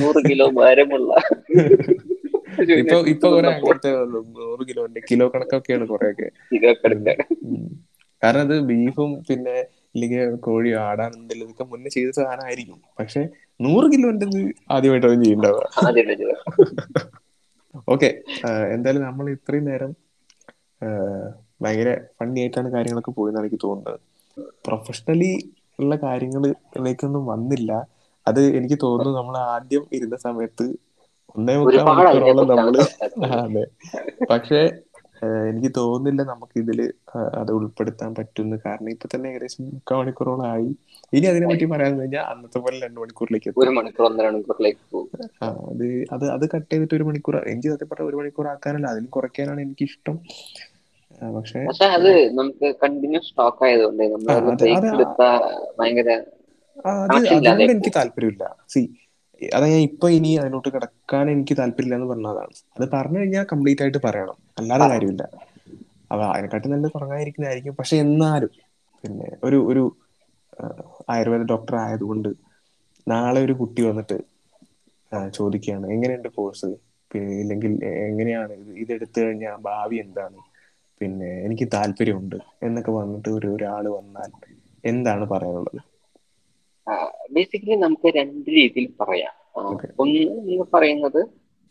Speaker 2: നൂറ് കിലോ ഭാരമുള്ള
Speaker 1: ഇപ്പൊ ഇപ്പൊ കുറെ അങ്ങനത്തെ. നൂറ് കിലോന്റെ കിലോ കണക്കൊക്കെയാണ് കുറെയൊക്കെ.
Speaker 2: ഇതൊക്കെ എടുക്കാൻ
Speaker 1: കാരണം അത് ബീഫും പിന്നെ ഇല്ലെങ്കിൽ കോഴിയോ ആടാണെന്നുണ്ടെങ്കിൽ ഇതൊക്കെ മുന്നേ ചെയ്ത സാധനമായിരിക്കും. പക്ഷെ നൂറ് കിലോന്റെ ആദ്യമായിട്ടാണ് ചെയ്യണ്ടാവുക
Speaker 2: ആദ്യം
Speaker 1: ഓക്കെ. എന്തായാലും നമ്മൾ ഇത്രയും നേരം ഭയങ്കര ഫണ്ണി ആയിട്ടാണ് കാര്യങ്ങളൊക്കെ പോയെന്നാണ് എനിക്ക് തോന്നുന്നത്. പ്രൊഫഷണലി ഉള്ള കാര്യങ്ങളിലേക്കൊന്നും വന്നില്ല. അത് എനിക്ക് തോന്നുന്നു നമ്മൾ ആദ്യം ഇരുന്ന സമയത്ത് ഒന്നേ മുക്കാൽ മണിക്കൂറോളം നമ്മൾ അതെ. പക്ഷേ എനിക്ക് തോന്നുന്നില്ല നമുക്ക് ഇതിൽ അത് ഉൾപ്പെടുത്താൻ പറ്റുന്നു. കാരണം ഇപ്പൊ തന്നെ ഏകദേശം മുക്കാൽ മണിക്കൂറോളം ആയി. ഇനി അതിനെ പറ്റി പറയാൻ കഴിഞ്ഞാൽ അന്നത്തെ പോലെ രണ്ടു മണിക്കൂറിലേക്ക്
Speaker 2: ഒരു മണിക്കൂർ ഒന്നര മണിക്കൂറിലേക്ക്
Speaker 1: അത് അത് അത് കട്ട് ചെയ്തിട്ട് ഒരു മണിക്കൂർ എനിക്ക് സത്യം പറഞ്ഞ ഒരു മണിക്കൂർ ആക്കാനല്ല അതിന് കുറയ്ക്കാനാണ് എനിക്ക് ഇഷ്ടം പക്ഷെ
Speaker 2: അത് നമുക്ക് കണ്ടിന്യൂസ് സ്റ്റോക്ക് ആയതുകൊണ്ട് നമ്മൾ ഭയങ്കര
Speaker 1: അത്
Speaker 2: കണക്ഷൻ ഇല്ലാതെ
Speaker 1: അതിനോട് എനിക്ക് താല്പര്യമില്ല. സി അതാ ഞാൻ ഇപ്പൊ ഇനി അതിലോട്ട് കിടക്കാൻ എനിക്ക് താല്പര്യമില്ല എന്ന് പറഞ്ഞതാണ്. അത് പറഞ്ഞു കഴിഞ്ഞാൽ കംപ്ലീറ്റ് ആയിട്ട് പറയണം. അല്ലാതെ കാര്യമില്ല. അപ്പൊ അതിനെക്കാട്ടി നല്ല തുടങ്ങാതിരിക്കുന്നതായിരിക്കും പക്ഷെ എന്നാലും പിന്നെ ഒരു ഒരു ആയുർവേദ ഡോക്ടർ ആയതുകൊണ്ട് നാളെ ഒരു കുട്ടി വന്നിട്ട് ചോദിക്കുകയാണ് എങ്ങനെയുണ്ട് കോഴ്സ് പിന്നെ ഇല്ലെങ്കിൽ എങ്ങനെയാണ്? ഇത് ഇതെടുത്തു കഴിഞ്ഞാൽ ഭാവി എന്താണ്? പിന്നെ എനിക്ക് താല്പര്യമുണ്ട്. എന്നൊക്കെ വന്നിട്ട് ഒരു ഒരാൾ വന്നാൽ എന്താണ് പറയാനുള്ളത്?
Speaker 2: ബേസിക്കലി നമുക്ക് രണ്ട് രീതിയിൽ പറയാം. ഒന്ന് നിങ്ങൾ പറയുന്നത്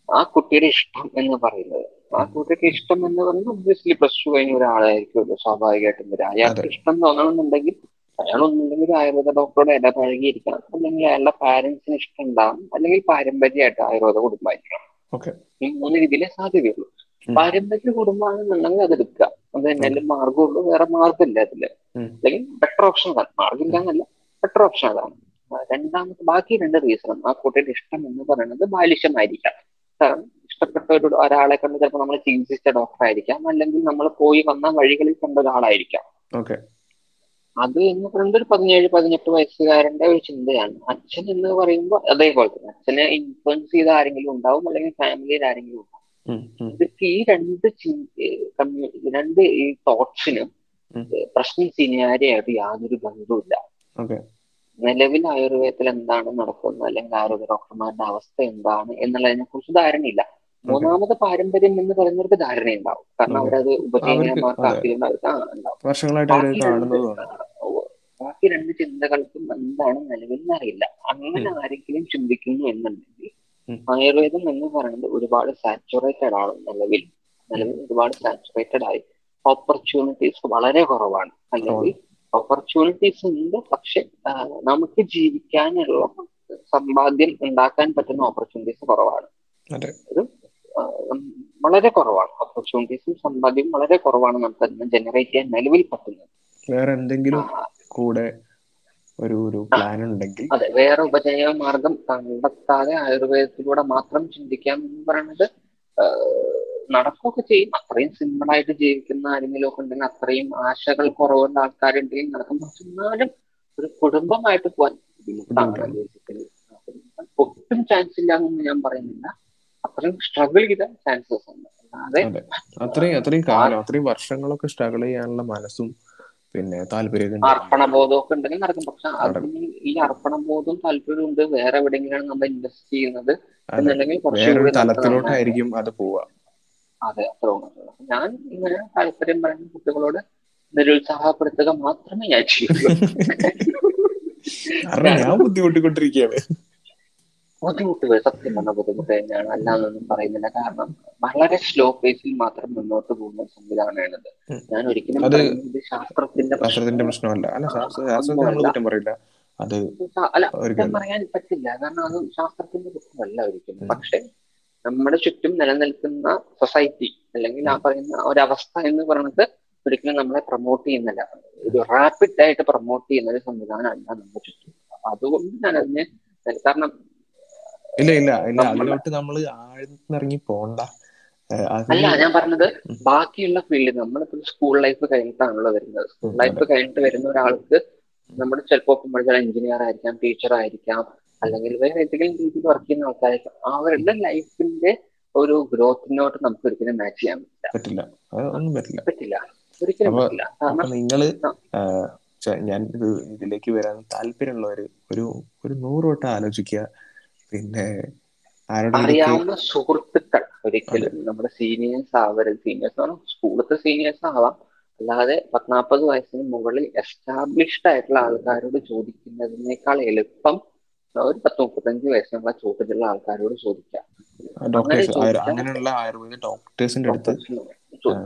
Speaker 2: ആ കുട്ടിയുടെ ഇഷ്ടം എന്ന് പറയുന്നത്. ആ കുട്ടിക്ക് ഇഷ്ടം എന്ന് പറയുന്നത് ഒബ്വിയസ്ലി പ്ലസ് ടു കഴിഞ്ഞ ഒരാളായിരിക്കുമല്ലോ സ്വാഭാവികമായിട്ടും വരിക. അയാൾക്ക് ഇഷ്ടം തോന്നണമെന്നുണ്ടെങ്കിൽ അയാൾ ഒന്നുമില്ലെങ്കിൽ ആയുർവേദ ഡോക്ടറോട് ഇടപഴകിയിരിക്കണം അല്ലെങ്കിൽ അയാളുടെ പാരന്റ്സിന് ഇഷ്ടം ഉണ്ടാവും അല്ലെങ്കിൽ പാരമ്പര്യമായിട്ട് ആയുർവേദ കുടുംബമായിരിക്കണം. ഈ മൂന്ന് രീതിയിലേ സാധ്യതയുള്ളൂ. പാരമ്പര്യ കുടുംബമാണെന്നുണ്ടെങ്കിൽ അത് എടുക്കുക അത് തന്നെ മാർഗമുള്ളൂ വേറെ മാർഗമില്ല
Speaker 1: അതിൽ.
Speaker 2: അല്ലെങ്കിൽ ബെറ്റർ ഓപ്ഷൻ മാർഗം മാർഗമില്ല എന്നല്ല. ബെറ്റർ ഓപ്ഷൻ അതാണ്. രണ്ടാമത്തെ ബാക്കി രണ്ട് റീസൺ ആ കുട്ടിയുടെ ഇഷ്ടം എന്ന് പറയുന്നത് ബാലിഷ്യമായിരിക്കാം കാരണം ഇഷ്ടപ്പെട്ട ഒരു ഒരാളെ കണ്ട് ചിലപ്പോൾ നമ്മൾ ചികിത്സിച്ച ഡോക്ടർ ആയിരിക്കാം. അല്ലെങ്കിൽ നമ്മൾ പോയി വന്ന വഴികളിൽ കണ്ട ഒരാളായിരിക്കാം. അത് എന്ന് പറയുന്നത് ഒരു പതിനേഴ് പതിനെട്ട് വയസ്സുകാരന്റെ ഒരു ചിന്തയാണ്. അച്ഛൻ എന്ന് പറയുമ്പോൾ അതേപോലെ തന്നെ. അച്ഛനെ ഇൻഫ്ലുവൻസ് ചെയ്ത ആരെങ്കിലും ഉണ്ടാവും അല്ലെങ്കിൽ ഫാമിലിയിൽ ആരെങ്കിലും ഉണ്ടാവും. ഇതൊക്കെ ഈ രണ്ട് കമ്മ്യൂണിറ്റി രണ്ട് ഈ തോട്ട്സിനും പ്രശ്നം സിനിയാരിയായിട്ട് യാതൊരു ബന്ധവുമില്ല. നിലവിൽ ആയുർവേദത്തിൽ എന്താണ് നടക്കുന്നത്? അല്ലെങ്കിൽ ആരോഗ്യ ഡോക്ടർമാരുടെ അവസ്ഥ എന്താണ് എന്നുള്ളതിനെ കുറിച്ച് ധാരണയില്ല. മൂന്നാമത് പാരമ്പര്യം എന്ന് പറയുന്നവർക്ക് ധാരണയുണ്ടാവും. കാരണം
Speaker 1: Okay.
Speaker 2: അവരത് ഉപജീവനമാർക്കും ഉണ്ടാവും. ബാക്കി രണ്ട് ചിന്തകൾക്കും എന്താണ് നിലവിൽ അറിയില്ല. അങ്ങനെ ആരെങ്കിലും ചിന്തിക്കുന്നു എന്നുണ്ടെങ്കിൽ ആയുർവേദം എന്ന് പറയുന്നത് ഒരുപാട് സാച്ചുറേറ്റഡ് ആണ് നിലവിൽ. നിലവിൽ ഒരുപാട് സാച്ചുറേറ്റഡ് ആയി. ഓപ്പർച്യൂണിറ്റീസ് വളരെ കുറവാണ്. അല്ലെങ്കിൽ ഓപ്പർച്യൂണിറ്റീസ് ഉണ്ട്. പക്ഷെ നമുക്ക് ജീവിക്കാനുള്ള സമ്പാദ്യം ഉണ്ടാക്കാൻ പറ്റുന്ന ഓപ്പർച്യൂണിറ്റീസ് കുറവാണ്. ഒരു വളരെ കുറവാണ്. ഓപ്പർച്യൂണിറ്റീസും സമ്പാദ്യവും വളരെ കുറവാണ് നമുക്ക് ജനറേറ്റ് ചെയ്യാൻ നിലവിൽ പറ്റുന്നത്.
Speaker 1: വേറെ എന്തെങ്കിലും കൂടെ ഒരു ഒരു പ്ലാൻ ഉണ്ടെങ്കിൽ?
Speaker 2: അതെ. വേറെ ഉപജീവന മാർഗം കണ്ടെത്താതെ ആയുർവേദത്തിലൂടെ മാത്രം ചിന്തിക്കാം എന്ന് പറയുന്നത് നടക്കുകയൊക്കെ ചെയ്യും. അത്രയും സിമ്പിൾ ആയിട്ട് ജീവിക്കുന്ന ആരെങ്കിലും ഒക്കെ ഉണ്ടെങ്കിൽ അത്രയും ആശകൾ കുറവുള്ള ആൾക്കാരുണ്ടെങ്കിൽ നടക്കും പക്ഷെ എന്നാലും ഒരു കുടുംബമായിട്ട് പോവാൻ ബുദ്ധിമുട്ടാണ്
Speaker 1: ബുദ്ധിമുട്ടാണ്.
Speaker 2: ബേസിക്കലി ഒട്ടും ചാൻസ് ഇല്ല എന്ന് ഞാൻ പറയുന്നില്ല. അത്രയും സ്ട്രഗിൾ ചെയ്ത ചാൻസസ് ഉണ്ട്.
Speaker 1: അത്രയും അത്രയും കാലം അത്രയും വർഷങ്ങളൊക്കെ സ്ട്രഗിൾ ചെയ്യാനുള്ള മനസ്സും പിന്നെ താല്പര്യമൊക്കെ
Speaker 2: ഉണ്ടെങ്കിൽ നടക്കും. പക്ഷെ അതിന് ഈ അർപ്പണബോധവും താല്പര്യവും ഉണ്ട്. വേറെ എവിടെയെങ്കിലാണ് നമ്മൾ ഇൻവെസ്റ്റ് ചെയ്യുന്നത് എന്നുണ്ടെങ്കിൽ കുറച്ചുകൂടി
Speaker 1: തലത്തിലോട്ടായിരിക്കും അത് പോവുക.
Speaker 2: അതെ. ഞാൻ ഇങ്ങനെ താല്പര്യം പറയുന്ന കുട്ടികളോട് നിരുത്സാഹപ്പെടുത്തുക മാത്രമേ ഞാൻ ചെയ്യൂ
Speaker 1: കാരണം ഞാൻ ബുദ്ധിമുട്ടിക്കൊണ്ടിരിക്കുകയാണ്.
Speaker 2: ബുദ്ധിമുട്ടുകൾ സത്യം പറഞ്ഞ ബുദ്ധിമുട്ട് തന്നെയാണ് അല്ലാന്നൊന്നും പറയുന്നില്ല കാരണം വളരെ സ്ലോ പേസിൽ മാത്രം മുന്നോട്ട് പോകുന്ന ഒരു സംവിധാനമാണിത്. ഞാൻ ഒരിക്കലും ശാസ്ത്രത്തിന്റെ
Speaker 1: പ്രശ്നമല്ല. അത്
Speaker 2: അല്ല കുറ്റം പറയാൻ പറ്റില്ല. കാരണം അത് ശാസ്ത്രത്തിന്റെ പ്രശ്നമല്ല ഒരിക്കലും. പക്ഷെ നമ്മുടെ ചുറ്റും നിലനിൽക്കുന്ന സൊസൈറ്റി അല്ലെങ്കിൽ ആ പറയുന്ന ഒരവസ്ഥ എന്ന് പറയുന്നത് ഒരിക്കലും നമ്മളെ പ്രൊമോട്ട് ചെയ്യുന്നില്ല. ഒരു റാപ്പിഡ് ആയിട്ട് പ്രൊമോട്ട് ചെയ്യുന്ന ഒരു സംവിധാനം അല്ല നമ്മുടെ ചുറ്റും. അതുകൊണ്ട് ഞാൻ അതിനെ കാരണം
Speaker 1: ഇല്ല ഇല്ല ഇല്ല. അതിലോട്ട് നമ്മൾ ആഴ്ന്നിറങ്ങി പോണ്ട.
Speaker 2: അല്ല ഞാൻ പറഞ്ഞത് ബാക്കിയുള്ള ഫീൽഡ് നമ്മളിപ്പോൾ സ്കൂൾ ലൈഫ് കഴിഞ്ഞിട്ടാണല്ലോ വരുന്നത്. സ്കൂൾ ലൈഫ് കഴിഞ്ഞിട്ട് വരുന്ന ഒരാൾക്ക് നമ്മൾ ചിലപ്പോൾ പഠിച്ചാൽ എഞ്ചിനീയർ ആയിരിക്കാം ടീച്ചർ ആയിരിക്കാം അല്ലെങ്കിൽ വേറെ ഏതെങ്കിലും രീതിയിൽ വർക്ക് ചെയ്യുന്ന ആൾക്കാരായിരിക്കാം. അവരുടെ ലൈഫിന്റെ ഒരു ഗ്രോത്തിനോട്ട് നമുക്ക് ഒരിക്കലും മാച്ച് ചെയ്യാൻ പറ്റില്ല.
Speaker 1: പറ്റില്ല. പറ്റില്ല.
Speaker 2: പറ്റില്ല. ഒരിക്കലും പറ്റില്ല.
Speaker 1: നിങ്ങൾ ഞാൻ ഇത് ഇതിലേക്ക് വരാൻ താല്പര്യമുള്ളവര് ഒരു ഒരു നൂറ് വട്ടം ആലോചിക്കുക. പിന്നെ
Speaker 2: അറിയാവുന്ന സുഹൃത്തുക്കൾ ഒരിക്കലും നമ്മുടെ സീനിയേഴ്സ് ആവരുത്. സീനിയേഴ്സ് സ്കൂളത്തെ സീനിയേഴ്സ് ആവാം. അല്ലാതെ പത്നാൽപ്പത് വയസ്സിന് മുകളിൽ എസ്റ്റാബ്ലിഷ്ഡ് ആയിട്ടുള്ള ആൾക്കാരോട് ചോദിക്കുന്നതിനേക്കാൾ എളുപ്പം ഒരു പത്ത് മുപ്പത്തഞ്ച് വയസ്സിനുള്ള ചോദ്യത്തിലുള്ള ആൾക്കാരോട് ചോദിക്കാം. അങ്ങനെ
Speaker 1: അങ്ങനെയുള്ള ആയുർവേദ ഡോക്ടേഴ്സിന്റെ അടുത്ത്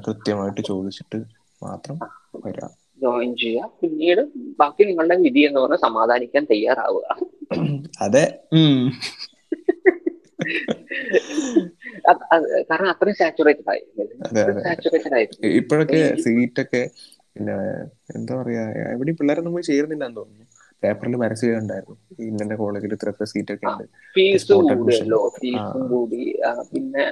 Speaker 1: കൃത്യമായിട്ട് ചോദിച്ചിട്ട് മാത്രം വരാം.
Speaker 2: ജോയിൻ ചെയ്യുക. പിന്നീട് ബാക്കി നിങ്ങളുടെ വിധി എന്ന് പറഞ്ഞാൽ സമാധാനിക്കാൻ തയ്യാറാവുക.
Speaker 1: അതെ.
Speaker 2: കാരണം അത്രയും സാച്ചുറേറ്റഡ് ആയി. സാച്ചുറേറ്റഡ് ആയി.
Speaker 1: ഇപ്പോഴൊക്കെ സീറ്റൊക്കെ പിന്നെ എന്താ പറയാ എവിടെയും പിള്ളേരൊന്നും പോയി ചേരുന്നില്ല എന്ന് തോന്നുന്നു. പേപ്പറിൽ പരസ്യമുണ്ടായിരുന്നു ഇന്നെ കോളേജിൽ ഇത്ര സീറ്റ് സീറ്റൊക്കെ ഉണ്ട്.
Speaker 2: ഫീസ് കൂടിയല്ലോ ഫീസും കൂടി. പിന്നെ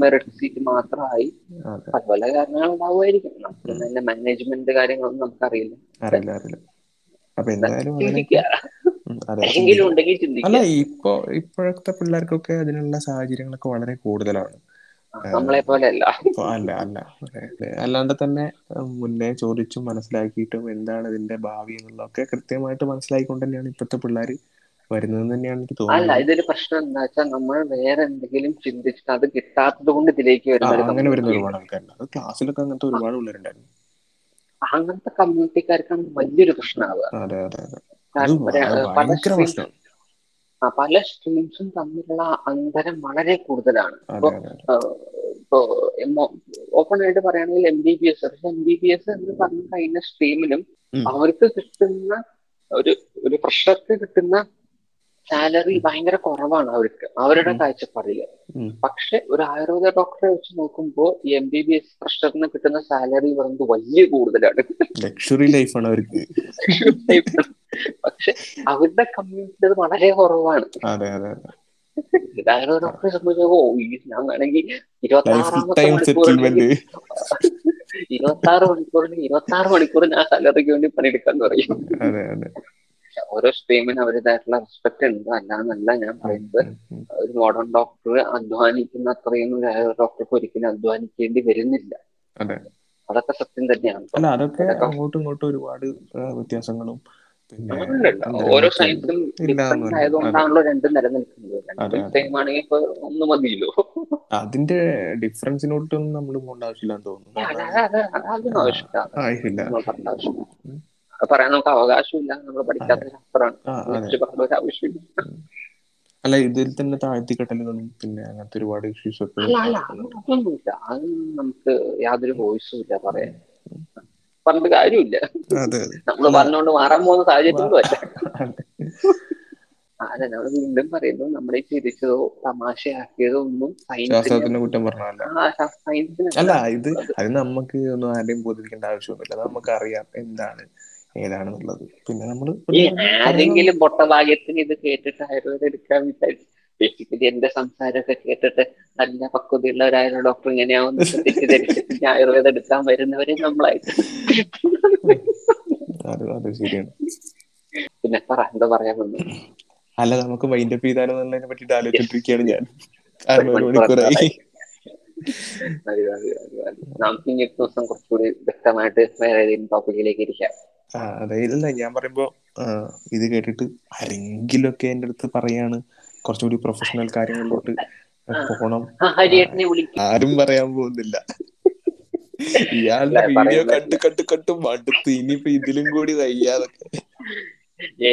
Speaker 2: മെറിറ്റ് സീറ്റ് മാത്രമായി.
Speaker 1: അതുപോലെ
Speaker 2: പല പല കാരണങ്ങൾ ഉണ്ടാവുമായിരിക്കും നമുക്ക് അതിന്റെ മാനേജ്മെന്റ് കാര്യങ്ങളൊന്നും നമുക്കറിയില്ല.
Speaker 1: അറിയില്ല അറിയില്ല. അപ്പൊ എന്തായാലും അല്ല ഇപ്പൊ ഇപ്പോഴത്തെ പിള്ളേർക്കൊക്കെ അതിനുള്ള സാഹചര്യങ്ങളൊക്കെ വളരെ കൂടുതലാണ്.
Speaker 2: നമ്മളെ പോലെ അല്ല
Speaker 1: അല്ല. അല്ല. അല്ലാണ്ട് തന്നെ മുന്നേ ചോദിച്ചും മനസ്സിലാക്കിയിട്ടും എന്താണ് ഇതിന്റെ ഭാവി എന്നുള്ളതൊക്കെ കൃത്യമായിട്ട് മനസ്സിലാക്കിക്കൊണ്ട് തന്നെയാണ് ഇപ്പോഴത്തെ പിള്ളേർ വരുന്നതെന്ന് തന്നെയാണ് എനിക്ക് തോന്നുന്നത്.
Speaker 2: അല്ല ഇതൊരു പ്രശ്നം എന്താ വെച്ചാൽ നമ്മൾ വേറെ എന്തെങ്കിലും ചിന്തിച്ചിട്ട് അത് കിട്ടാത്തത് കൊണ്ട് ഇതിലേക്ക് വരുന്നത്
Speaker 1: അങ്ങനെ വരുന്ന ഒരുപാട് ആൾക്കാരുണ്ട്. അത് ക്ലാസ്സിലൊക്കെ അങ്ങനത്തെ ഒരുപാട് പിള്ളേരുണ്ടായിരുന്നു.
Speaker 2: അങ്ങനത്തെ കമ്മ്യൂണിറ്റിക്കാർക്കാണ് വലിയൊരു പ്രശ്നമാവുക
Speaker 1: അതെ അതെ അതെ. ഭയങ്കര പ്രശ്നം.
Speaker 2: പല സ്ട്രീംസും തമ്മിലുള്ള അന്തരം വളരെ കൂടുതലാണ്. ഇപ്പൊ ഓപ്പൺ ആയിട്ട് പറയുകയാണെങ്കിൽ എം ബി ബി എസ് പക്ഷെ എം ബി ബി എസ് എന്ന് പറഞ്ഞ കഴിഞ്ഞ സ്ട്രീമിലും. അവർക്ക് കിട്ടുന്ന ഒരു ഒരു പ്രഷർക്ക് കിട്ടുന്ന സാലറി ഭയങ്കര കുറവാണ് അവർക്ക് അവരുടെ.
Speaker 1: കാഴ്ചപ്പാടിൽ
Speaker 2: പക്ഷെ ഒരു ആയുർവേദ ഡോക്ടറെ വെച്ച് നോക്കുമ്പോൾ എം ബി ബി എസ് പ്രഷറിന് കിട്ടുന്ന സാലറി പറയുന്നത് വലിയ കൂടുതലാണ്.
Speaker 1: ലക്ഷറി ലൈഫാണ് അവർക്ക്.
Speaker 2: പക്ഷെ അവരുടെ കമ്മ്യൂണിറ്റി അത് വളരെ കുറവാണ്. ആയുർവേദ ഡോക്ടറെ സംബന്ധിച്ച് വേണമെങ്കിൽ ഇരുപത്തി ആറാമത്തെ ഇരുപത്തി ആറ് മണിക്കൂറിന് ഇരുപത്തി ആറ് മണിക്കൂറിന് ആ സാലറിക്ക് വേണ്ടി പണിയെടുക്കാന്ന് പറയും. ഓരോ സ്ട്രീമിന് അവരുടേതായിട്ടുള്ള റെസ്പെക്ട് ഉണ്ട്. അല്ലാന്നല്ല ഞാൻ പറയുന്നത്. ഒരു മോഡേൺ ഡോക്ടർ അധ്വാനിക്കുന്ന അത്രയും ഡോക്ടർക്ക് ഒരിക്കലും അധ്വാനിക്കേണ്ടി വരുന്നില്ല.
Speaker 1: അതെ.
Speaker 2: അതൊക്കെ സത്യം തന്നെയാണ്.
Speaker 1: അല്ല അതൊക്കെ അങ്ങോട്ടും ഇങ്ങോട്ടും ഒരുപാട് വ്യത്യാസങ്ങളും പിന്നെ
Speaker 2: ഓരോ സയൻസും
Speaker 1: അതെ.
Speaker 2: ആയതുകൊണ്ടാണല്ലോ രണ്ടും നിലനിൽക്കുന്നത്. ആണെങ്കിൽ ഇപ്പൊ ഒന്ന് മതിയല്ലോ.
Speaker 1: അതിന്റെ ഡിഫറൻസിനോട്ടൊന്നും നമ്മൾ പോകേണ്ട ആവശ്യമില്ലാന്ന് തോന്നുന്നു.
Speaker 2: ആവശ്യമില്ല. പറയാൻ നമുക്ക് അവകാശമില്ല. നമ്മൾ പഠിക്കാത്ത ശാസ്ത്രമാണ്. ആവശ്യമില്ല.
Speaker 1: അല്ല ഇതിൽ തന്നെ താഴ്ത്തിക്കെട്ടലുകളും പിന്നെ അങ്ങനത്തെ ഒരുപാട് ഇഷ്യൂസ് ഒക്കെ
Speaker 2: അതൊന്നുമില്ല. അത് നമുക്ക് യാതൊരു വോയിസും ഇല്ല പറയാൻ. പറഞ്ഞിട്ട് കാര്യമില്ല. നമ്മൾ പറഞ്ഞുകൊണ്ട് മാറാൻ പോകുന്ന സാഹചര്യത്തിലും അല്ല.
Speaker 1: അതെ.
Speaker 2: അതെ നമ്മൾ വീണ്ടും പറയുന്നു നമ്മളെ ചിരിച്ചതോ തമാശയാക്കിയതോ ഒന്നും
Speaker 1: ശാസ്ത്രത്തിന്റെ കുറ്റം പറഞ്ഞല്ല അല്ല ഇത് അത് നമുക്ക് ഒന്നും ആരെയും ബോധിപ്പിക്കേണ്ട ആവശ്യമൊന്നുമില്ല. അത് നമുക്ക് അറിയാം എന്താണ്. ഏതാണെന്നുള്ളത് പിന്നെ
Speaker 2: നമ്മൾ ആരെങ്കിലും പൊട്ടഭാഗ്യത്തിന് ഇത് കേട്ടിട്ട് ആയുർവേദം എടുക്കാൻ വിചാരിച്ചു ബേസിക്കലി എന്റെ സംസാരമൊക്കെ കേട്ടിട്ട് നല്ല പക്വതയുള്ള ഒരാളുടെ ഡോക്ടർ തെറ്റിദ്ധരിച്ചിട്ട് ഇനി ആയുർവേദം എടുക്കാൻ വരുന്നവരെ നമ്മളായിട്ട് [laughs]
Speaker 1: അത് അത് ശരിയാണ്.
Speaker 2: പിന്നെ പറ എന്താ പറയാൻ വന്നു?
Speaker 1: അല്ല നമുക്ക് മൈൻഡ് അപ്പ് ചെയ്താലോ എന്നതിനെ പറ്റിട്ട് ആലോചിച്ചിട്ടിരിക്കുകയാണ് ഞാൻ. [laughs] മണിക്കൂറായി
Speaker 2: മതി, മതി, മതി, മതി. നമുക്ക് ഇനി ഒരു ദിവസം കുറച്ചുകൂടി വ്യക്തമായിട്ട് വേറെ ഏതെങ്കിലും ടോപ്പിക്കിലേക്ക് ഇരിക്കാം.
Speaker 1: ആ അതായത് ഞാൻ പറയുമ്പോ ഇത് കേട്ടിട്ട് ആരെങ്കിലും ഒക്കെ എന്റെ അടുത്ത് പറയാണ് കുറച്ചുകൂടി പ്രൊഫഷണൽ കാര്യങ്ങളിലോട്ട് പോണം.
Speaker 2: വിളിക്കും.
Speaker 1: ആരും പറയാൻ പോകുന്നില്ല. ഇയാളുടെ വീഡിയോ കണ്ട് കണ്ട് കണ്ട് മടുത്ത് ഇനിയിപ്പോ ഇതിലും കൂടി വയ്യാതൊക്കെ.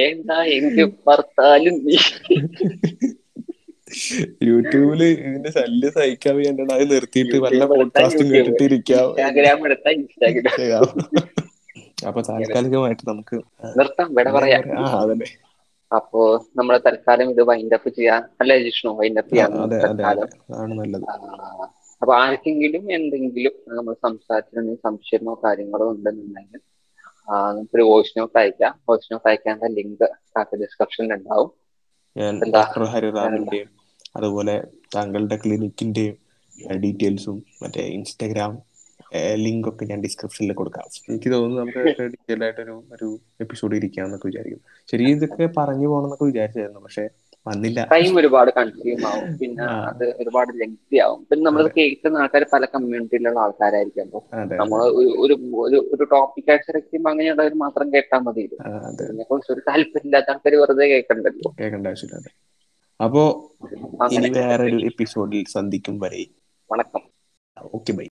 Speaker 2: എന്താ എനിക്ക് ഭർത്താലും നീ?
Speaker 1: യൂട്യൂബിൽ ഇതിന്റെ ശല്യം സഹിക്കാൻ വേണ്ടി അത് നിർത്തിയിട്ട് വല്ല
Speaker 2: എടുത്താൽ
Speaker 1: പോഡ്കാസ്റ്റും കേട്ടിട്ടിരിക്കാം. അപ്പൊ താൽക്കാലികമായിട്ട് നമുക്ക്
Speaker 2: നിർത്താം. വിട പറയാം.
Speaker 1: അതന്നെ.
Speaker 2: അപ്പോ നമ്മളെ തൽക്കാലം ഇത് വൈൻഡ് അപ്പ് ചെയ്യാം. അല്ലെ ജിഷ്ണു? വൈൻഡ് അപ്പ്
Speaker 1: ആ,
Speaker 2: ചെയ്യാം അപ്പൊ ആർക്കെങ്കിലും എന്തെങ്കിലും നമ്മൾ സംസാരിച്ചിട്ടുണ്ടെങ്കിൽ സംശയമോ കാര്യങ്ങളോ ഉണ്ടെന്നുണ്ടെങ്കിൽ നമുക്കൊരു വോയിസ് നോട്ട് അയക്കാം. വോയിസ് നോട്ട് അയക്കാനുള്ള ലിങ്ക് ഡിസ്ക്രിപ്ഷനിൽ ഉണ്ടാവും.
Speaker 1: ഞാൻ? ഡോക്ടർ ഹരിറാമിന്റെയും അതുപോലെ താങ്കളുടെ ക്ലിനിക്കിന്റെ ഡീറ്റെയിൽസും മറ്റേ ഇൻസ്റ്റാഗ്രാം ലിങ്ക് ഒക്കെ ഞാൻ ഡിസ്ക്രിപ്ഷനിൽ കൊടുക്കാം. എനിക്ക് തോന്നുന്നു നമുക്ക് [laughs] ഡീറ്റെയിൽ ആയിട്ടൊരു ഒരു എപ്പിസോഡ് ഇരിക്കാന്നൊക്കെ വിചാരിക്കും ശരി ഇതൊക്കെ പറഞ്ഞു പോകണമെന്നൊക്കെ വിചാരിച്ചായിരുന്നു പക്ഷെ വന്നില്ല.
Speaker 2: ടൈം ഒരുപാട് കൺസ്യൂം ആവും. പിന്നെ അത് ഒരുപാട് ലെങ്തി ആവും. പിന്നെ നമ്മൾ കേൾക്കുന്ന ആൾക്കാർ പല കമ്മ്യൂണിറ്റിയിലുള്ള ആൾക്കാരായിരിക്കും അപ്പൊ നമ്മൾ ഒരു ഒരു ടോപ്പിക് ആയിട്ട് സെലക്ട് ചെയ്യുമ്പോൾ അങ്ങനെയുള്ളവർ മാത്രം കേട്ടാൽ മതി ഇതിനെ കുറിച്ച് ഒരു താല്പര്യമില്ലാത്ത ആൾക്കാർ വെറുതെ കേൾക്കണ്ടല്ലോ.
Speaker 1: കേൾക്കേണ്ട ആവശ്യമില്ല അപ്പോ ഇനി വേറൊരു എപ്പിസോഡിൽ സന്ധിക്കും വരെ.
Speaker 2: വണക്കം.
Speaker 1: Okay bye.